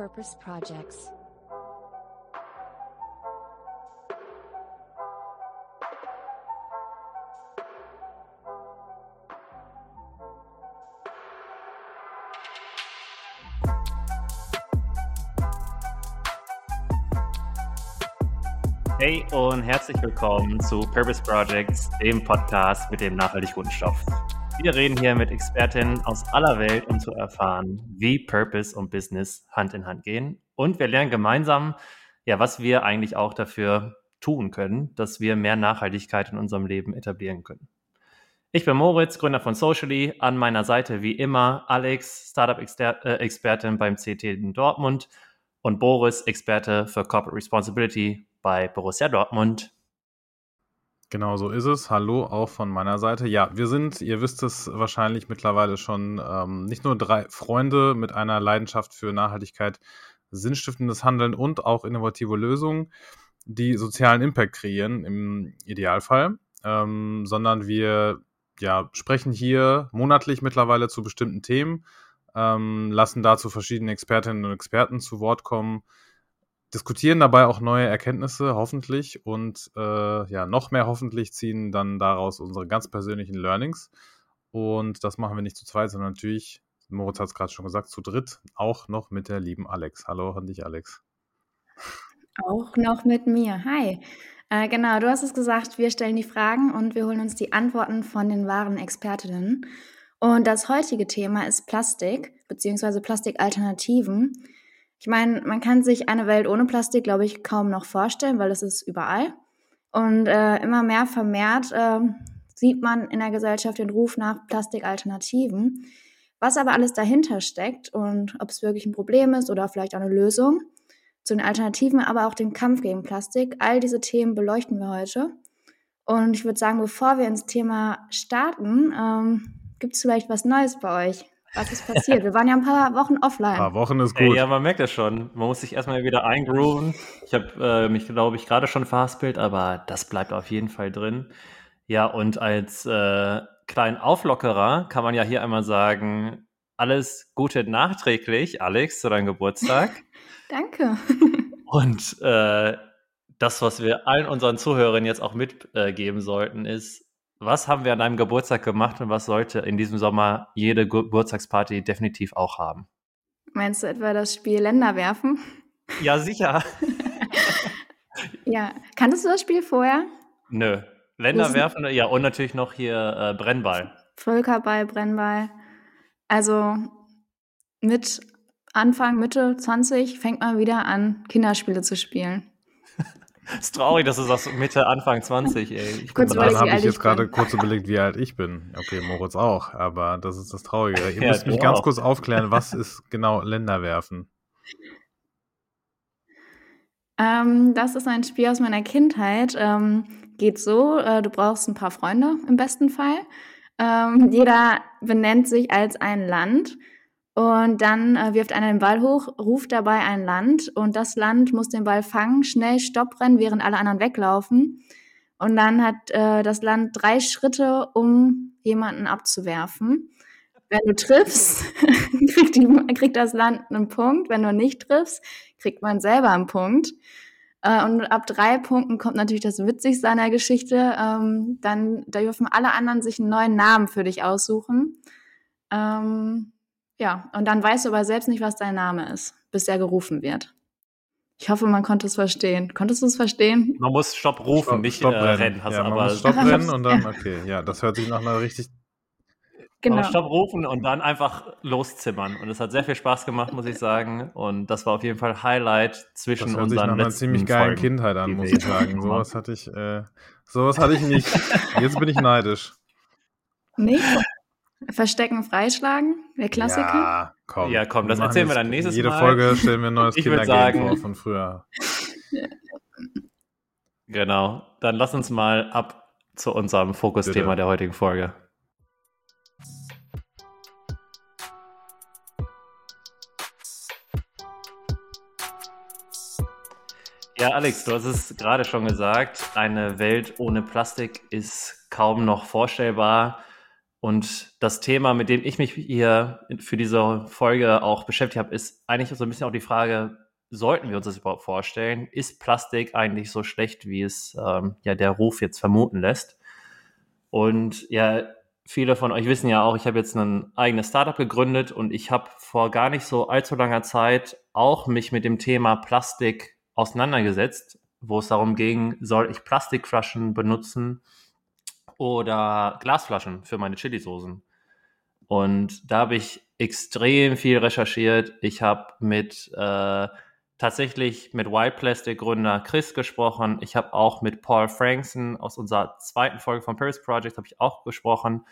Purpose Projects. Hey und herzlich willkommen zu Purpose Projects, dem Podcast mit dem nachhaltig guten Stoff. Wir reden hier mit Expertinnen aus aller Welt, um zu erfahren, wie Purpose und Business Hand in Hand gehen. Und wir lernen gemeinsam, ja, was wir eigentlich auch dafür tun können, dass wir mehr Nachhaltigkeit in unserem Leben etablieren können. Ich bin Moritz, Gründer von Socially. An meiner Seite wie immer Alex, Startup-Expertin beim CT in Dortmund und Boris, Experte für Corporate Responsibility bei Borussia Dortmund. Genau so ist es. Hallo auch von meiner Seite. Ja, wir sind, ihr wisst es wahrscheinlich mittlerweile schon, ähm, nicht nur drei Freunde mit einer Leidenschaft für Nachhaltigkeit, sinnstiftendes Handeln und auch innovative Lösungen, die sozialen Impact kreieren im Idealfall, ähm, sondern wir ja, sprechen hier monatlich mittlerweile zu bestimmten Themen, ähm, lassen dazu verschiedene Expertinnen und Experten zu Wort kommen, diskutieren dabei auch neue Erkenntnisse, hoffentlich, und äh, ja, noch mehr hoffentlich ziehen dann daraus unsere ganz persönlichen Learnings. Und das machen wir nicht zu zweit, sondern natürlich, Moritz hat es gerade schon gesagt, zu dritt, auch noch mit der lieben Alex. Hallo an dich, Alex. Auch noch mit mir. Hi. Äh, genau, du hast es gesagt, wir stellen die Fragen und wir holen uns die Antworten von den wahren Expertinnen. Und das heutige Thema ist Plastik bzw. Plastikalternativen. Ich meine, man kann sich eine Welt ohne Plastik, glaube ich, kaum noch vorstellen, weil es ist überall. Und äh, immer mehr vermehrt äh, sieht man in der Gesellschaft den Ruf nach Plastikalternativen. Was aber alles dahinter steckt und ob es wirklich ein Problem ist oder vielleicht auch eine Lösung zu den Alternativen, aber auch den Kampf gegen Plastik, all diese Themen beleuchten wir heute. Und ich würde sagen, bevor wir ins Thema starten, ähm, gibt es vielleicht was Neues bei euch? Was ist passiert? Wir waren ja ein paar Wochen offline. Ein paar Wochen ist gut. Ja, man merkt das schon. Man muss sich erstmal wieder eingrooven. Ich habe äh, mich, glaube ich, gerade schon verhaspelt, aber das bleibt auf jeden Fall drin. Ja, und als äh, kleinen Auflockerer kann man ja hier einmal sagen, alles Gute nachträglich, Alex, zu deinem Geburtstag. Danke. und äh, das, was wir allen unseren Zuhörern jetzt auch mitgeben sollten, ist, was haben wir an deinem Geburtstag gemacht und was sollte in diesem Sommer jede Geburtstagsparty definitiv auch haben? Meinst du etwa das Spiel Länder werfen? Ja, sicher. ja, kanntest du das Spiel vorher? Nö. Länder werfen, ja, und natürlich noch hier äh, Brennball. Völkerball, Brennball. Also mit Anfang, Mitte 20 fängt man wieder an, Kinderspiele zu spielen ist traurig, dass du sagst Mitte, Anfang 20, ey. Ich kurz dann habe ich jetzt gerade kurz überlegt, wie alt ich bin. Okay, Moritz auch, aber das ist das Traurige. Ihr ja, müsst mich ganz auch. kurz aufklären, was ist genau Länderwerfen? Ähm, das ist ein Spiel aus meiner Kindheit. Ähm, geht so, äh, du brauchst ein paar Freunde im besten Fall. Ähm, jeder benennt sich als ein Land und dann äh, wirft einer den Ball hoch, ruft dabei ein Land und das Land muss den Ball fangen, schnell Stopp rennen, während alle anderen weglaufen. Und dann hat äh, das Land drei Schritte, um jemanden abzuwerfen. Wenn du triffst, kriegt, die, kriegt, das Land einen Punkt. Wenn du nicht triffst, kriegt man selber einen Punkt. Äh, und ab drei Punkten kommt natürlich das Witzigste an der Geschichte. Ähm, dann da dürfen alle anderen sich einen neuen Namen für dich aussuchen. Ähm, ja, und dann weißt du aber selbst nicht, was dein Name ist, bis er gerufen wird. Ich hoffe, man konnte es verstehen. Konntest du es verstehen? Man muss Stopp rufen, Stopp, nicht Stopp äh, rennen. Hast ja, man aber muss Stopp rennen und dann, okay, ja, das hört sich nach einer richtig... Genau. Stopp rufen und dann einfach loszimmern. Und es hat sehr viel Spaß gemacht, muss ich sagen. Und das war auf jeden Fall Highlight zwischen das hört unseren sich nach einer ziemlich geilen Folgen, Kindheit an, muss ich sagen. Sowas hatte ich, äh, sowas hatte ich nicht. Jetzt bin ich neidisch. Nicht? Verstecken, freischlagen, der Klassiker. Ja, komm. Ja, komm, das erzählen wir dann nächstes jede Mal. Jede Folge stellen wir ein neues Kindergame vor von früher. Genau. Dann lass uns mal ab zu unserem Fokusthema der heutigen Folge. Ja, Alex, du hast es gerade schon gesagt, eine Welt ohne Plastik ist kaum noch vorstellbar. Und das Thema, mit dem ich mich hier für diese Folge auch beschäftigt habe, ist eigentlich so ein bisschen auch die Frage, sollten wir uns das überhaupt vorstellen? Ist Plastik eigentlich so schlecht, wie es ähm, ja der Ruf jetzt vermuten lässt? Und ja, viele von euch wissen ja auch, ich habe jetzt ein eigenes Startup gegründet und ich habe vor gar nicht so allzu langer Zeit auch mich mit dem Thema Plastik auseinandergesetzt, wo es darum ging, soll ich Plastikflaschen benutzen oder Glasflaschen für meine Chilisoßen? Und da habe ich extrem viel recherchiert. Ich habe mit äh, tatsächlich mit Wild Plastic Gründer Chris gesprochen. Ich habe auch mit Paul Frankson aus unserer zweiten Folge von Paris Project habe ich auch gesprochen,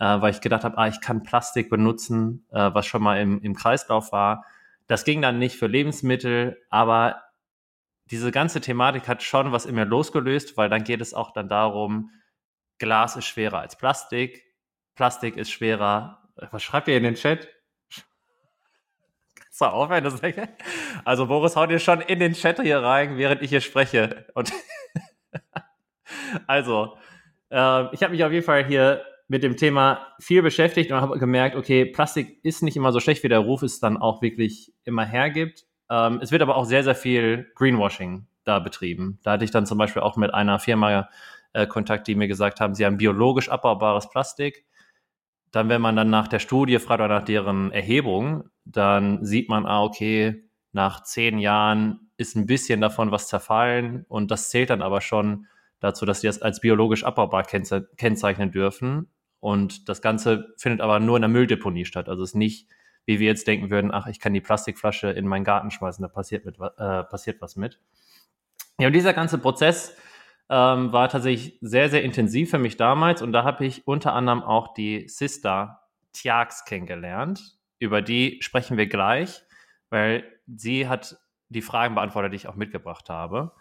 äh, weil ich gedacht habe, ah, ich kann Plastik benutzen, äh, was schon mal im, im Kreislauf war. Das ging dann nicht für Lebensmittel, aber diese ganze Thematik hat schon was in mir losgelöst, weil dann geht es auch dann darum, Glas ist schwerer als Plastik, Plastik ist schwerer. Was schreibt ihr in den Chat? So, aufhören, das Also Boris haut dir schon in den Chat hier rein, während ich hier spreche. Und also, äh, ich habe mich auf jeden Fall hier mit dem Thema viel beschäftigt und habe gemerkt, okay, Plastik ist nicht immer so schlecht, wie der Ruf es dann auch wirklich immer hergibt. Ähm, es wird aber auch sehr, sehr viel Greenwashing da betrieben. Da hatte ich dann zum Beispiel auch mit einer Firma äh, Kontakt, die mir gesagt haben, sie haben biologisch abbaubares Plastik dann, wenn man dann nach der Studie fragt oder nach deren Erhebung, dann sieht man, ah, okay, nach zehn Jahren ist ein bisschen davon was zerfallen und das zählt dann aber schon dazu, dass sie das als biologisch abbaubar kennzeichnen dürfen. Und das Ganze findet aber nur in der Mülldeponie statt. Also es ist nicht, wie wir jetzt denken würden, ach, ich kann die Plastikflasche in meinen Garten schmeißen, da passiert, mit, äh, passiert was mit. Ja, und dieser ganze Prozess ähm, war tatsächlich sehr, sehr intensiv für mich damals und da habe ich unter anderem auch die Sister Tiax kennengelernt. Über die sprechen wir gleich, weil sie hat die Fragen beantwortet, die ich auch mitgebracht habe.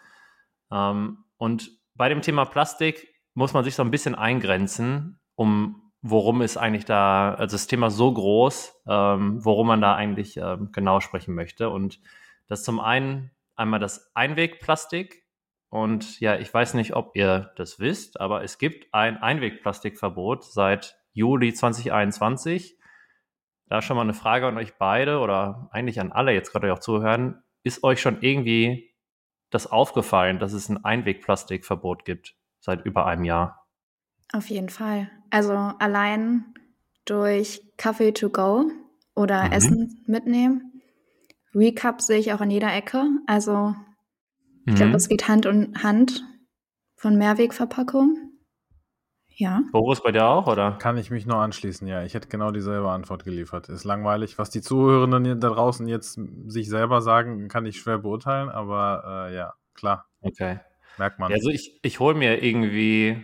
Ähm, und bei dem Thema Plastik muss man sich so ein bisschen eingrenzen, um worum ist eigentlich da, also das Thema so groß, ähm, worum man da eigentlich ähm, genau sprechen möchte. Und das zum einen einmal das Einwegplastik, und ja, ich weiß nicht, ob ihr das wisst, aber es gibt ein Einwegplastikverbot seit Juli 2021. Da schon mal eine Frage an euch beide oder eigentlich an alle jetzt gerade auch zuhören. Ist euch schon irgendwie das aufgefallen, dass es ein Einwegplastikverbot gibt seit über einem Jahr? Auf jeden Fall. Also allein durch Kaffee to go oder mhm. Essen mitnehmen. Recap sehe ich auch an jeder Ecke. Also ich glaube, mhm. das geht Hand in Hand von Mehrwegverpackung. Ja. Boris, bei dir auch, oder? Kann ich mich nur anschließen, ja. Ich hätte genau dieselbe Antwort geliefert. Ist langweilig. Was die Zuhörenden da draußen jetzt sich selber sagen, kann ich schwer beurteilen, aber äh, ja, klar. Okay. Merkt man. Also ich, ich hole mir irgendwie,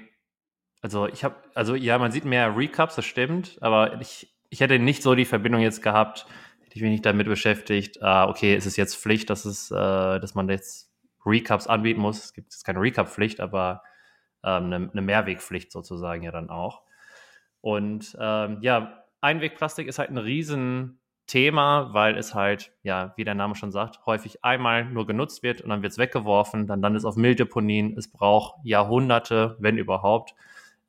also ich habe, also ja, man sieht mehr Recaps, das stimmt, aber ich, ich hätte nicht so die Verbindung jetzt gehabt, hätte ich mich nicht damit beschäftigt, ah, okay, ist es jetzt Pflicht, dass es, äh, dass man jetzt Recaps anbieten muss. Es gibt jetzt keine Recap-Pflicht, aber ähm, eine, eine, Mehrwegpflicht sozusagen ja dann auch. Und ähm, ja, Einwegplastik ist halt ein Riesenthema, weil es halt, ja, wie der Name schon sagt, häufig einmal nur genutzt wird und dann wird es weggeworfen, dann landet es auf Mülldeponien. Es braucht Jahrhunderte, wenn überhaupt,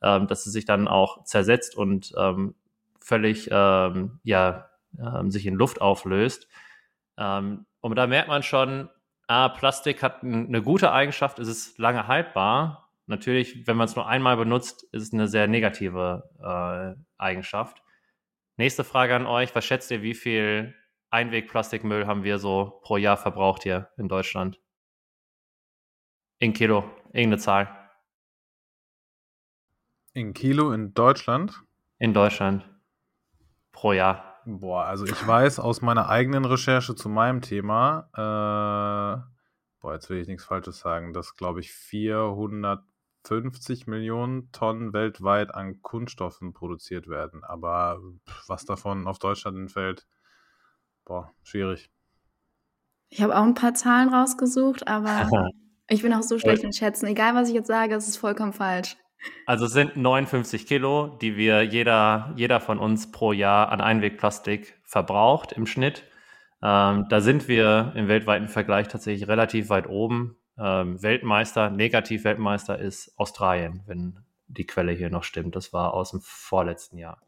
ähm, dass es sich dann auch zersetzt und ähm, völlig, ähm, ja, ähm, sich in Luft auflöst. Und da merkt man schon, ah, Plastik hat eine gute Eigenschaft, es ist lange haltbar. Natürlich, wenn man es nur einmal benutzt, ist es eine sehr negative äh, Eigenschaft. Nächste Frage an euch. Was schätzt ihr, wie viel Einwegplastikmüll haben wir so pro Jahr verbraucht hier in Deutschland? In Kilo, irgendeine Zahl. In Kilo in Deutschland? In Deutschland. Pro Jahr. Boah, also ich weiß aus meiner eigenen Recherche zu meinem Thema, äh, boah, jetzt will ich nichts Falsches sagen, dass, glaube ich, 450 Millionen Tonnen weltweit an Kunststoffen produziert werden. Aber was davon auf Deutschland entfällt, boah, schwierig. Ich habe auch ein paar Zahlen rausgesucht, aber ich bin auch so schlecht in Schätzen. Egal, was ich jetzt sage, es ist vollkommen falsch. Also es sind 59 Kilo, die wir jeder, jeder von uns pro Jahr an Einwegplastik verbraucht im Schnitt. Ähm, da sind wir im weltweiten Vergleich tatsächlich relativ weit oben. Ähm, Weltmeister, Negativ-Weltmeister ist Australien, wenn die Quelle hier noch stimmt. Das war aus dem vorletzten Jahr.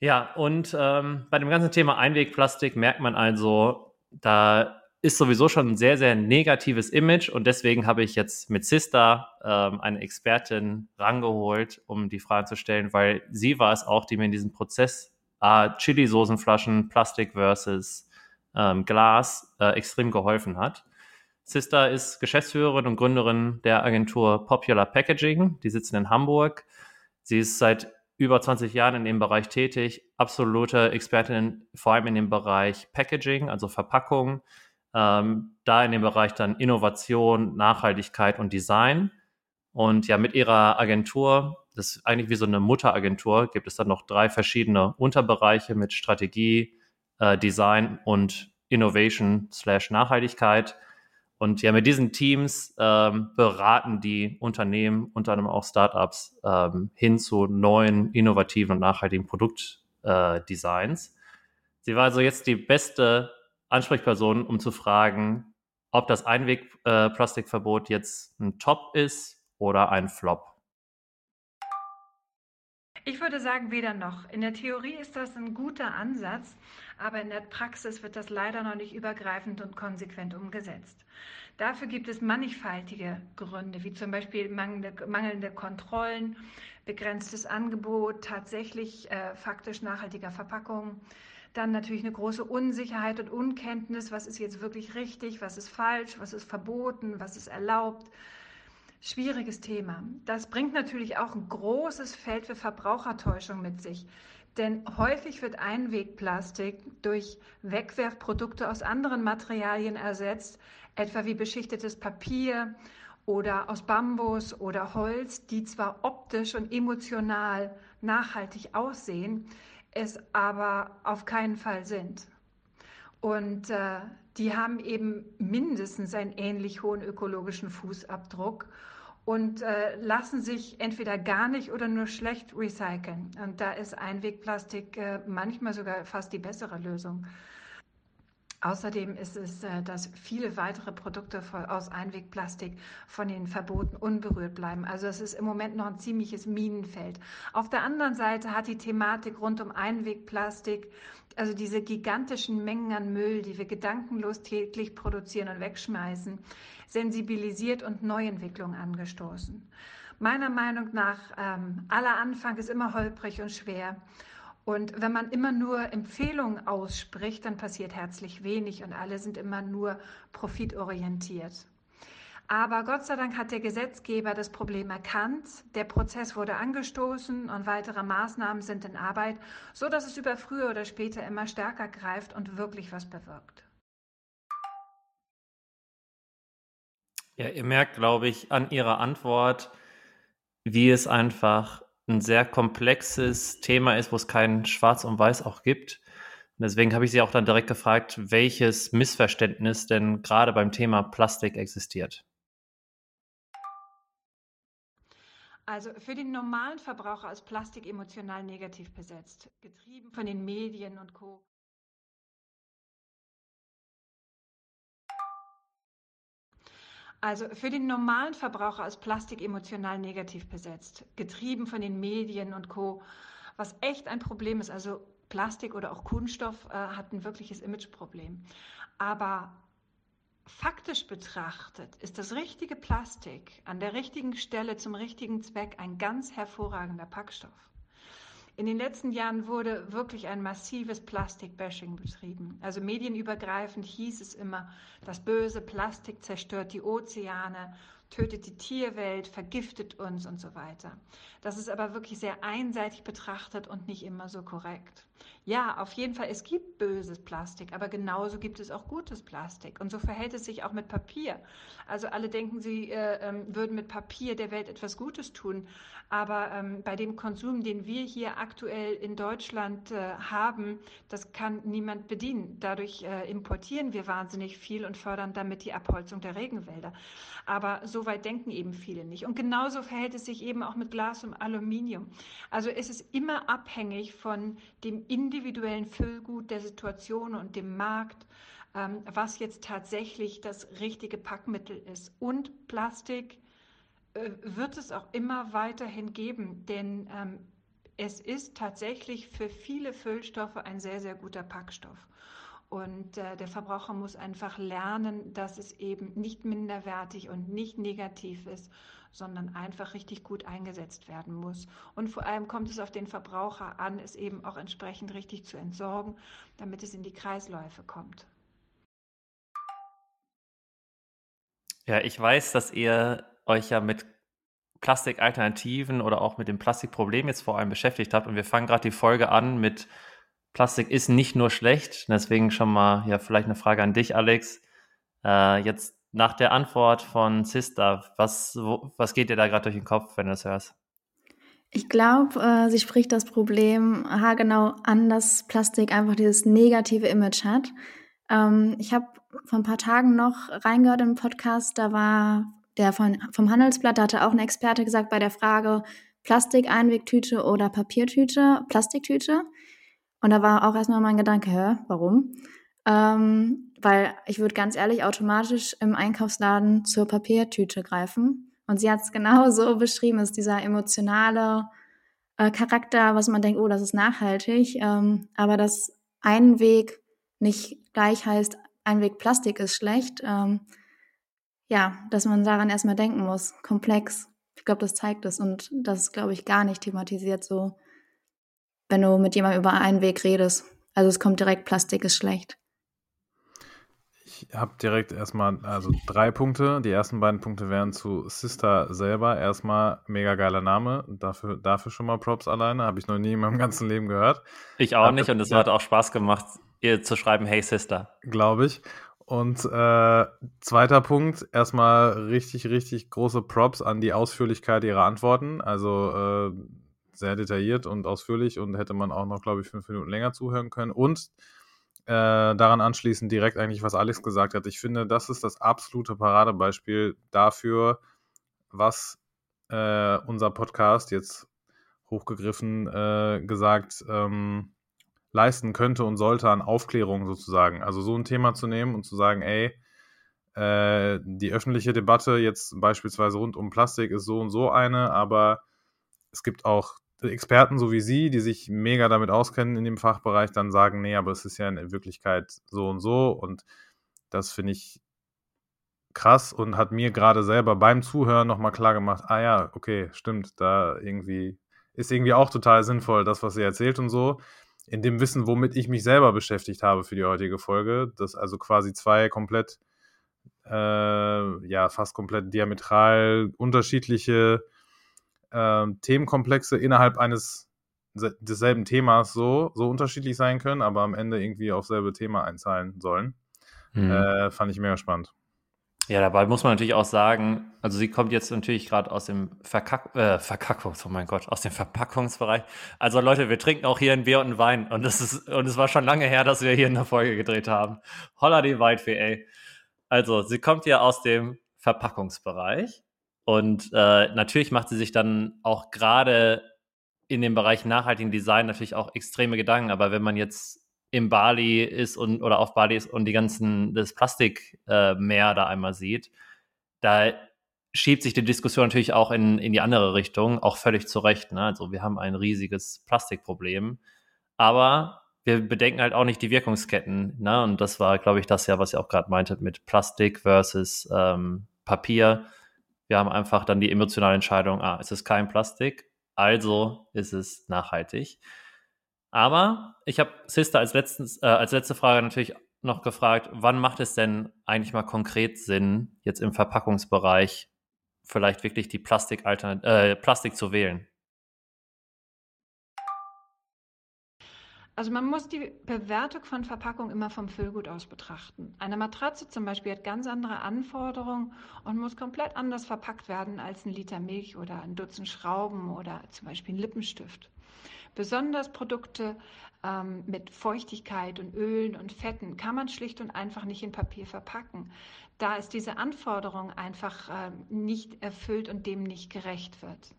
Ja, und ähm, bei dem ganzen Thema Einwegplastik merkt man also, da ist sowieso schon ein sehr, sehr negatives Image und deswegen habe ich jetzt mit Sista ähm, eine Expertin rangeholt, um die Frage zu stellen, weil sie war es auch, die mir in diesem Prozess äh, Chili-Soßenflaschen, Plastik versus ähm, Glas äh, extrem geholfen hat. Sista ist Geschäftsführerin und Gründerin der Agentur Popular Packaging. Die sitzen in Hamburg. Sie ist seit über 20 Jahren in dem Bereich tätig, absolute Expertin vor allem in dem Bereich Packaging, also Verpackung, ähm, da in dem Bereich dann Innovation, Nachhaltigkeit und Design. Und ja, mit ihrer Agentur, das ist eigentlich wie so eine Mutteragentur, gibt es dann noch drei verschiedene Unterbereiche mit Strategie, äh, Design und Innovation slash Nachhaltigkeit. Und ja, mit diesen Teams ähm, beraten die Unternehmen, unter anderem auch Startups, ähm, hin zu neuen, innovativen und nachhaltigen Produktdesigns. Äh, Sie war also jetzt die beste Ansprechperson, um zu fragen, ob das Einwegplastikverbot äh, jetzt ein Top ist oder ein Flop. Ich würde sagen, weder noch. In der Theorie ist das ein guter Ansatz, aber in der Praxis wird das leider noch nicht übergreifend und konsequent umgesetzt. Dafür gibt es mannigfaltige Gründe, wie zum Beispiel mangelnde, mangelnde Kontrollen, begrenztes Angebot, tatsächlich äh, faktisch nachhaltiger Verpackungen. Dann natürlich eine große Unsicherheit und Unkenntnis, was ist jetzt wirklich richtig, was ist falsch, was ist verboten, was ist erlaubt. Schwieriges Thema. Das bringt natürlich auch ein großes Feld für Verbrauchertäuschung mit sich. Denn häufig wird Einwegplastik durch Wegwerfprodukte aus anderen Materialien ersetzt, etwa wie beschichtetes Papier oder aus Bambus oder Holz, die zwar optisch und emotional nachhaltig aussehen, es aber auf keinen Fall sind. Und äh, die haben eben mindestens einen ähnlich hohen ökologischen Fußabdruck und äh, lassen sich entweder gar nicht oder nur schlecht recyceln. Und da ist Einwegplastik äh, manchmal sogar fast die bessere Lösung. Außerdem ist es, äh, dass viele weitere Produkte aus Einwegplastik von den Verboten unberührt bleiben. Also es ist im Moment noch ein ziemliches Minenfeld. Auf der anderen Seite hat die Thematik rund um Einwegplastik, also diese gigantischen Mengen an Müll, die wir gedankenlos täglich produzieren und wegschmeißen, sensibilisiert und Neuentwicklungen angestoßen. Meiner Meinung nach, ähm, aller Anfang ist immer holprig und schwer. Und wenn man immer nur Empfehlungen ausspricht, dann passiert herzlich wenig und alle sind immer nur profitorientiert. Aber Gott sei Dank hat der Gesetzgeber das Problem erkannt. Der Prozess wurde angestoßen und weitere Maßnahmen sind in Arbeit, so dass es über früher oder später immer stärker greift und wirklich was bewirkt. Ja, ihr merkt, glaube ich, an Ihrer Antwort, wie es einfach ein sehr komplexes Thema ist, wo es kein Schwarz und Weiß auch gibt. Und deswegen habe ich Sie auch dann direkt gefragt, welches Missverständnis denn gerade beim Thema Plastik existiert. Also für den normalen Verbraucher ist Plastik emotional negativ besetzt, getrieben von den Medien und Co. Also für den normalen Verbraucher ist Plastik emotional negativ besetzt, getrieben von den Medien und Co. Was echt ein Problem ist. Also Plastik oder auch Kunststoff äh, hat ein wirkliches Imageproblem. Aber faktisch betrachtet ist das richtige Plastik an der richtigen Stelle zum richtigen Zweck ein ganz hervorragender Packstoff. In den letzten Jahren wurde wirklich ein massives Plastikbashing betrieben. Also medienübergreifend hieß es immer, das böse Plastik zerstört die Ozeane, tötet die Tierwelt, vergiftet uns und so weiter. Das ist aber wirklich sehr einseitig betrachtet und nicht immer so korrekt. Ja, auf jeden Fall, es gibt böses Plastik, aber genauso gibt es auch gutes Plastik. Und so verhält es sich auch mit Papier. Also alle denken, sie äh, ähm, würden mit Papier der Welt etwas Gutes tun. Aber ähm, bei dem Konsum, den wir hier aktuell in Deutschland äh, haben, das kann niemand bedienen. Dadurch äh, importieren wir wahnsinnig viel und fördern damit die Abholzung der Regenwälder. Aber so weit denken eben viele nicht. Und genauso verhält es sich eben auch mit Glas und Aluminium. Also es ist immer abhängig von dem individuellen Füllgut der Situation und dem Markt, ähm, was jetzt tatsächlich das richtige Packmittel ist. Und Plastik äh, wird es auch immer weiterhin geben, denn ähm, es ist tatsächlich für viele Füllstoffe ein sehr, sehr guter Packstoff. Und äh, der Verbraucher muss einfach lernen, dass es eben nicht minderwertig und nicht negativ ist, sondern einfach richtig gut eingesetzt werden muss. Und vor allem kommt es auf den Verbraucher an, es eben auch entsprechend richtig zu entsorgen, damit es in die Kreisläufe kommt. Ja, ich weiß, dass ihr euch ja mit Plastikalternativen oder auch mit dem Plastikproblem jetzt vor allem beschäftigt habt. Und wir fangen gerade die Folge an mit Plastik ist nicht nur schlecht. Deswegen schon mal ja vielleicht eine Frage an dich, Alex. Äh, jetzt nach der Antwort von Sister, was, wo, was geht dir da gerade durch den Kopf, wenn du das hörst? Ich glaube, äh, sie spricht das Problem haargenau an, dass Plastik einfach dieses negative Image hat. Ähm, ich habe vor ein paar Tagen noch reingehört im Podcast, da war der von, vom Handelsblatt, da hatte auch ein Experte gesagt bei der Frage Plastikeinwegtüte oder Papiertüte, Plastiktüte. Und da war auch erstmal mein Gedanke, hä, warum? Ähm, weil ich würde ganz ehrlich automatisch im Einkaufsladen zur Papiertüte greifen. Und sie hat es genau so beschrieben, ist dieser emotionale äh, Charakter, was man denkt, oh, das ist nachhaltig, ähm, aber dass Einweg nicht gleich heißt, Einweg Plastik ist schlecht. Ähm, ja, dass man daran erstmal denken muss. Komplex. Ich glaube, das zeigt es. Und das ist, glaube ich, gar nicht thematisiert so, wenn du mit jemandem über einen Weg redest. Also es kommt direkt, Plastik ist schlecht. Ich habe direkt erstmal, also drei Punkte. Die ersten beiden Punkte wären zu Sister selber. Erstmal mega geiler Name. Dafür, dafür schon mal Props alleine. Habe ich noch nie in meinem ganzen Leben gehört. Ich auch nicht und es ja. hat auch Spaß gemacht, ihr zu schreiben, hey Sister. Glaube ich. Und äh, zweiter Punkt, erstmal richtig, richtig große Props an die Ausführlichkeit ihrer Antworten. Also äh, sehr detailliert und ausführlich und hätte man auch noch, glaube ich, fünf Minuten länger zuhören können. Und äh, daran anschließend direkt eigentlich, was Alex gesagt hat. Ich finde, das ist das absolute Paradebeispiel dafür, was äh, unser Podcast jetzt hochgegriffen äh, gesagt ähm, leisten könnte und sollte an Aufklärung sozusagen. Also so ein Thema zu nehmen und zu sagen, ey, äh, die öffentliche Debatte jetzt beispielsweise rund um Plastik ist so und so eine, aber es gibt auch Experten so wie Sie, die sich mega damit auskennen in dem Fachbereich, dann sagen, nee, aber es ist ja in Wirklichkeit so und so und das finde ich krass und hat mir gerade selber beim Zuhören nochmal klar gemacht, ah ja, okay, stimmt, da irgendwie ist irgendwie auch total sinnvoll, das, was sie erzählt und so in dem Wissen, womit ich mich selber beschäftigt habe für die heutige Folge. Das also quasi zwei komplett, äh, ja, fast komplett diametral unterschiedliche äh, Themenkomplexe innerhalb eines desselben Themas so, so unterschiedlich sein können, aber am Ende irgendwie auf selbe Thema einzahlen sollen. Mhm. Äh, fand ich mega spannend. Ja, dabei muss man natürlich auch sagen, also sie kommt jetzt natürlich gerade aus dem Verkack äh, Verkackungs, oh mein Gott, aus dem Verpackungsbereich. Also Leute, wir trinken auch hier ein Bier und einen Wein und es ist und es war schon lange her, dass wir hier eine Folge gedreht haben. Holla die Waldfee, ey. Also sie kommt ja aus dem Verpackungsbereich und äh, natürlich macht sie sich dann auch gerade in dem Bereich nachhaltigen Design natürlich auch extreme Gedanken. Aber wenn man jetzt im Bali ist und oder auf Bali ist und die ganzen das Plastikmeer äh, da einmal sieht, da schiebt sich die Diskussion natürlich auch in, in die andere Richtung, auch völlig zu Recht. Ne? Also wir haben ein riesiges Plastikproblem, aber wir bedenken halt auch nicht die Wirkungsketten. Ne? Und das war, glaube ich, das ja, was ihr auch gerade meintet mit Plastik versus ähm, Papier. Wir haben einfach dann die emotionale Entscheidung, ah, es ist kein Plastik, also ist es nachhaltig. Aber ich habe Sister als, letztens, äh, als letzte Frage natürlich noch gefragt, wann macht es denn eigentlich mal konkret Sinn, jetzt im Verpackungsbereich vielleicht wirklich die Plastik, äh, Plastik zu wählen? Also man muss die Bewertung von Verpackung immer vom Füllgut aus betrachten. Eine Matratze zum Beispiel hat ganz andere Anforderungen und muss komplett anders verpackt werden als ein Liter Milch oder ein Dutzend Schrauben oder zum Beispiel ein Lippenstift. Besonders Produkte ähm, mit Feuchtigkeit und Ölen und Fetten kann man schlicht und einfach nicht in Papier verpacken, da es diese Anforderung einfach äh, nicht erfüllt und dem nicht gerecht wird.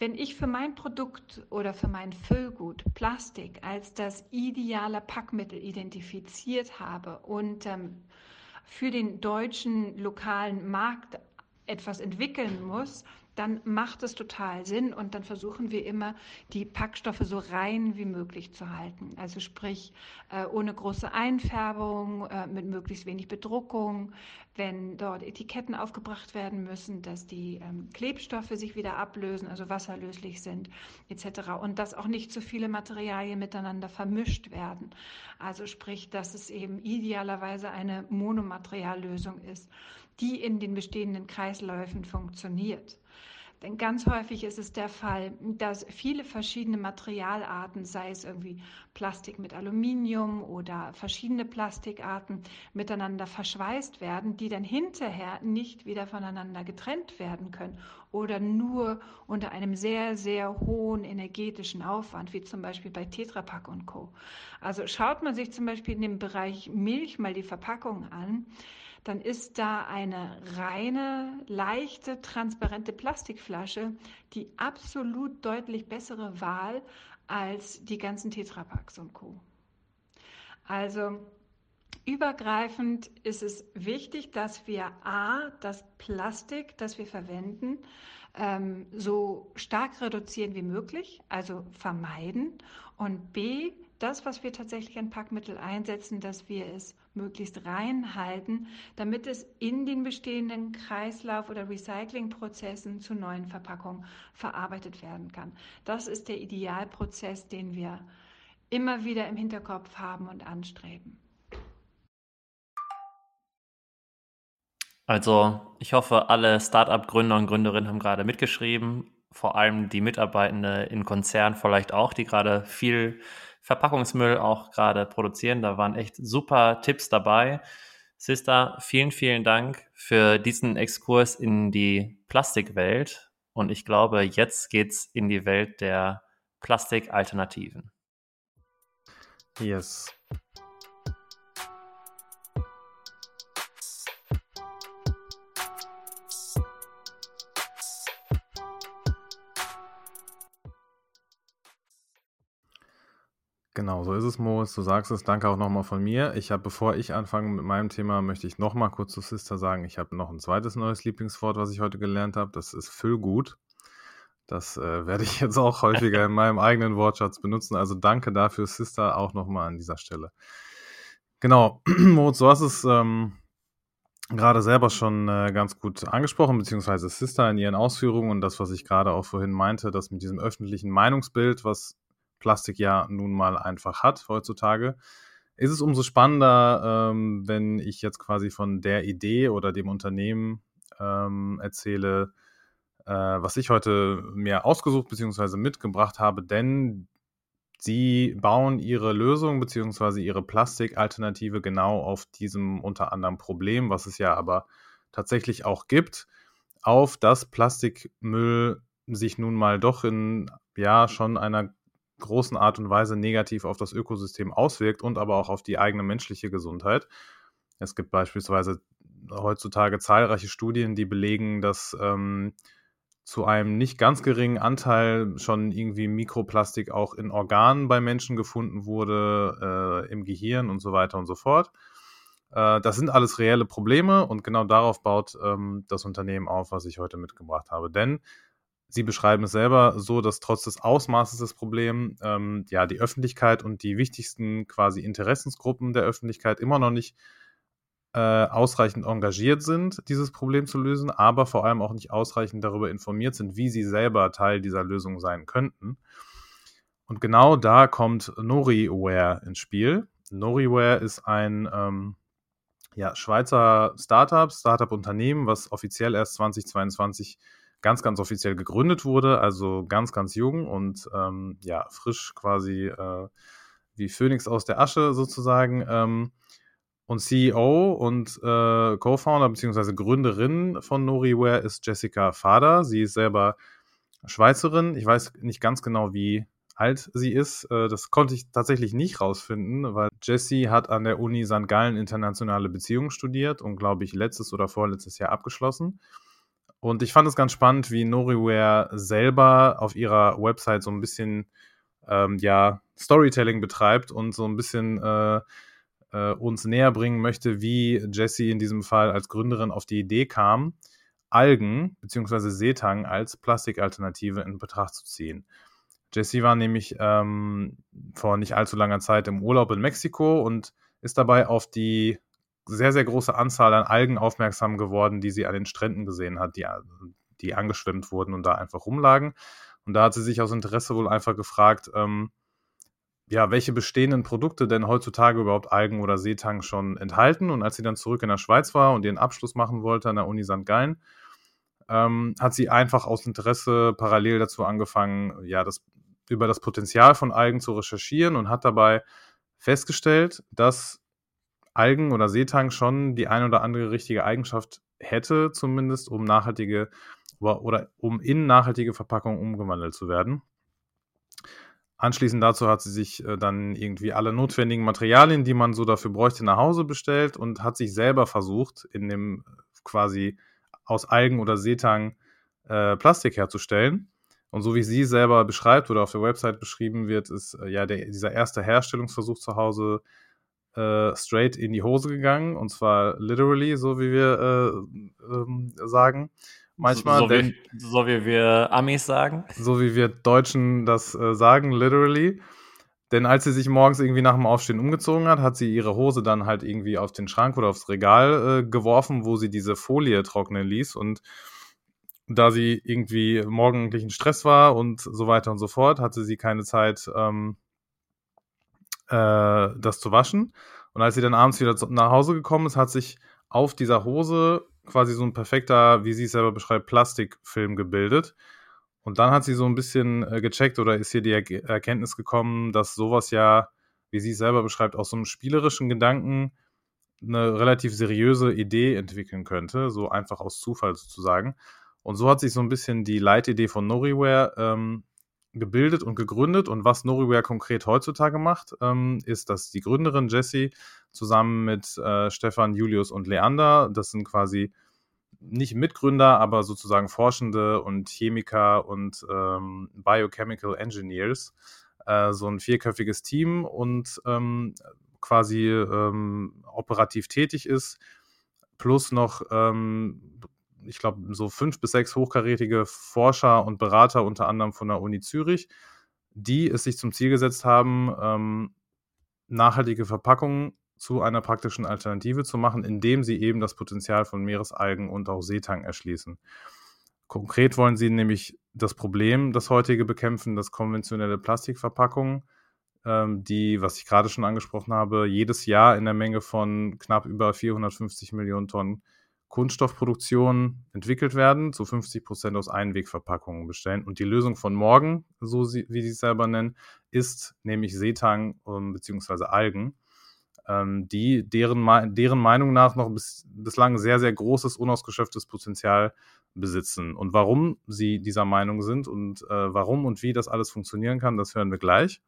Wenn ich für mein Produkt oder für mein Füllgut Plastik als das ideale Packmittel identifiziert habe und ähm, für den deutschen lokalen Markt etwas entwickeln muss, dann macht es total Sinn und dann versuchen wir immer, die Packstoffe so rein wie möglich zu halten. Also sprich, äh, ohne große Einfärbung, äh, mit möglichst wenig Bedruckung, wenn dort Etiketten aufgebracht werden müssen, dass die ähm, Klebstoffe sich wieder ablösen, also wasserlöslich sind, etc. Und dass auch nicht zu viele Materialien miteinander vermischt werden. Also sprich, dass es eben idealerweise eine Monomateriallösung ist, die in den bestehenden Kreisläufen funktioniert. Denn ganz häufig ist es der Fall, dass viele verschiedene Materialarten, sei es irgendwie Plastik mit Aluminium oder verschiedene Plastikarten, miteinander verschweißt werden, die dann hinterher nicht wieder voneinander getrennt werden können oder nur unter einem sehr, sehr hohen energetischen Aufwand, wie zum Beispiel bei Tetrapack und Co. Also schaut man sich zum Beispiel in dem Bereich Milch mal die Verpackung an, dann ist da eine reine, leichte, transparente Plastikflasche die absolut deutlich bessere Wahl als die ganzen Tetrapacks und Co. Also übergreifend ist es wichtig, dass wir A, das Plastik, das wir verwenden, ähm, so stark reduzieren wie möglich, also vermeiden. Und B, das, was wir tatsächlich an Packmittel einsetzen, dass wir es möglichst reinhalten, damit es in den bestehenden Kreislauf- oder Recyclingprozessen zu neuen Verpackungen verarbeitet werden kann. Das ist der Idealprozess, den wir immer wieder im Hinterkopf haben und anstreben. Also, ich hoffe, alle Startup-Gründer und Gründerinnen haben gerade mitgeschrieben, vor allem die Mitarbeitende in Konzernen vielleicht auch, die gerade viel Verpackungsmüll auch gerade produzieren. Da waren echt super Tipps dabei. Sister, vielen, vielen Dank für diesen Exkurs in die Plastikwelt. Und ich glaube, jetzt geht's in die Welt der Plastikalternativen. Yes. Genau, so ist es, Moritz. Du sagst es. Danke auch nochmal von mir. Ich habe, bevor ich anfange mit meinem Thema, möchte ich nochmal kurz zu Sister sagen, ich habe noch ein zweites neues Lieblingswort, was ich heute gelernt habe. Das ist Füllgut. Das äh, werde ich jetzt auch häufiger in meinem eigenen Wortschatz benutzen. Also danke dafür, Sister, auch nochmal an dieser Stelle. Genau, Moritz, du hast es ähm, gerade selber schon äh, ganz gut angesprochen, beziehungsweise Sister in ihren Ausführungen und das, was ich gerade auch vorhin meinte, das mit diesem öffentlichen Meinungsbild, was Plastik ja nun mal einfach hat heutzutage, ist es umso spannender, ähm, wenn ich jetzt quasi von der Idee oder dem Unternehmen ähm, erzähle, äh, was ich heute mir ausgesucht bzw. mitgebracht habe, denn sie bauen ihre Lösung bzw. ihre Plastikalternative genau auf diesem unter anderem Problem, was es ja aber tatsächlich auch gibt, auf dass Plastikmüll sich nun mal doch in ja schon einer großen Art und Weise negativ auf das Ökosystem auswirkt und aber auch auf die eigene menschliche Gesundheit. Es gibt beispielsweise heutzutage zahlreiche Studien, die belegen, dass ähm, zu einem nicht ganz geringen Anteil schon irgendwie Mikroplastik auch in Organen bei Menschen gefunden wurde, äh, im Gehirn und so weiter und so fort. Äh, das sind alles reelle Probleme und genau darauf baut ähm, das Unternehmen auf, was ich heute mitgebracht habe. Denn Sie beschreiben es selber so, dass trotz des Ausmaßes des Problems ähm, ja die Öffentlichkeit und die wichtigsten quasi Interessensgruppen der Öffentlichkeit immer noch nicht äh, ausreichend engagiert sind, dieses Problem zu lösen, aber vor allem auch nicht ausreichend darüber informiert sind, wie sie selber Teil dieser Lösung sein könnten. Und genau da kommt NoriWare ins Spiel. NoriWare ist ein ähm, ja, Schweizer Startup, Startup-Unternehmen, was offiziell erst 2022 ganz, ganz offiziell gegründet wurde, also ganz, ganz jung und ähm, ja, frisch quasi äh, wie Phoenix aus der Asche sozusagen. Ähm, und CEO und äh, Co-Founder bzw. Gründerin von NoriWare ist Jessica Fader. Sie ist selber Schweizerin. Ich weiß nicht ganz genau, wie alt sie ist. Äh, das konnte ich tatsächlich nicht rausfinden, weil Jessie hat an der Uni St. Gallen internationale Beziehungen studiert und, glaube ich, letztes oder vorletztes Jahr abgeschlossen. Und ich fand es ganz spannend, wie NoriWare selber auf ihrer Website so ein bisschen ähm, ja, Storytelling betreibt und so ein bisschen äh, äh, uns näher bringen möchte, wie Jessie in diesem Fall als Gründerin auf die Idee kam, Algen bzw. Seetang als Plastikalternative in Betracht zu ziehen. Jesse war nämlich ähm, vor nicht allzu langer Zeit im Urlaub in Mexiko und ist dabei auf die sehr, sehr große Anzahl an Algen aufmerksam geworden, die sie an den Stränden gesehen hat, die, die angeschwemmt wurden und da einfach rumlagen. Und da hat sie sich aus Interesse wohl einfach gefragt, ähm, ja, welche bestehenden Produkte denn heutzutage überhaupt Algen oder Seetang schon enthalten. Und als sie dann zurück in der Schweiz war und ihren Abschluss machen wollte an der Uni St. Gallen, ähm, hat sie einfach aus Interesse parallel dazu angefangen, ja, das, über das Potenzial von Algen zu recherchieren und hat dabei festgestellt, dass Algen oder Seetang schon die ein oder andere richtige Eigenschaft hätte, zumindest um nachhaltige oder um in nachhaltige Verpackungen umgewandelt zu werden. Anschließend dazu hat sie sich äh, dann irgendwie alle notwendigen Materialien, die man so dafür bräuchte, nach Hause bestellt und hat sich selber versucht, in dem äh, quasi aus Algen oder Seetang äh, Plastik herzustellen. Und so wie sie selber beschreibt oder auf der Website beschrieben wird, ist äh, ja der, dieser erste Herstellungsversuch zu Hause äh, straight in die Hose gegangen. Und zwar literally, so wie wir äh, ähm, sagen manchmal. So, denn, wie, so wie wir Amis sagen. So wie wir Deutschen das äh, sagen, literally. Denn als sie sich morgens irgendwie nach dem Aufstehen umgezogen hat, hat sie ihre Hose dann halt irgendwie auf den Schrank oder aufs Regal äh, geworfen, wo sie diese Folie trocknen ließ. Und da sie irgendwie morgendlichen Stress war und so weiter und so fort, hatte sie keine Zeit, ähm, äh, das zu waschen. Und als sie dann abends wieder nach Hause gekommen ist, hat sich auf dieser Hose quasi so ein perfekter, wie sie es selber beschreibt, Plastikfilm gebildet. Und dann hat sie so ein bisschen äh, gecheckt oder ist hier die er Erkenntnis gekommen, dass sowas ja, wie sie es selber beschreibt, aus so einem spielerischen Gedanken eine relativ seriöse Idee entwickeln könnte, so einfach aus Zufall sozusagen. Und so hat sich so ein bisschen die Leitidee von Noriware ähm, gebildet und gegründet. Und was Noriware konkret heutzutage macht, ähm, ist, dass die Gründerin Jessie zusammen mit äh, Stefan, Julius und Leander, das sind quasi nicht Mitgründer, aber sozusagen Forschende und Chemiker und ähm, Biochemical Engineers, äh, so ein vierköpfiges Team und ähm, quasi ähm, operativ tätig ist, plus noch ähm, ich glaube, so fünf bis sechs hochkarätige Forscher und Berater, unter anderem von der Uni Zürich, die es sich zum Ziel gesetzt haben, ähm, nachhaltige Verpackungen zu einer praktischen Alternative zu machen, indem sie eben das Potenzial von Meeresalgen und auch Seetang erschließen. Konkret wollen sie nämlich das Problem, das heutige bekämpfen, dass konventionelle Plastikverpackungen, ähm, die, was ich gerade schon angesprochen habe, jedes Jahr in der Menge von knapp über 450 Millionen Tonnen Kunststoffproduktion entwickelt werden, zu 50 Prozent aus Einwegverpackungen bestellen. Und die Lösung von morgen, so sie, wie sie es selber nennen, ist nämlich Seetang ähm, bzw. Algen, ähm, die deren, deren Meinung nach noch bis, bislang sehr, sehr großes, unausgeschöpftes Potenzial besitzen. Und warum sie dieser Meinung sind und äh, warum und wie das alles funktionieren kann, das hören wir gleich.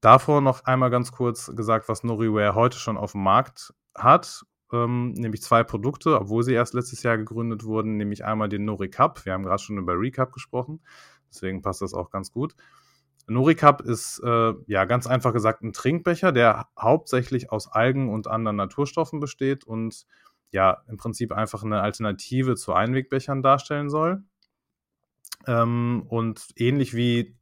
Davor noch einmal ganz kurz gesagt, was Noriware heute schon auf dem Markt hat ähm, nämlich zwei Produkte, obwohl sie erst letztes Jahr gegründet wurden, nämlich einmal den Nori Cup. Wir haben gerade schon über Recap gesprochen, deswegen passt das auch ganz gut. Nori Cup ist äh, ja ganz einfach gesagt ein Trinkbecher, der hauptsächlich aus Algen und anderen Naturstoffen besteht und ja im Prinzip einfach eine Alternative zu Einwegbechern darstellen soll. Ähm, und ähnlich wie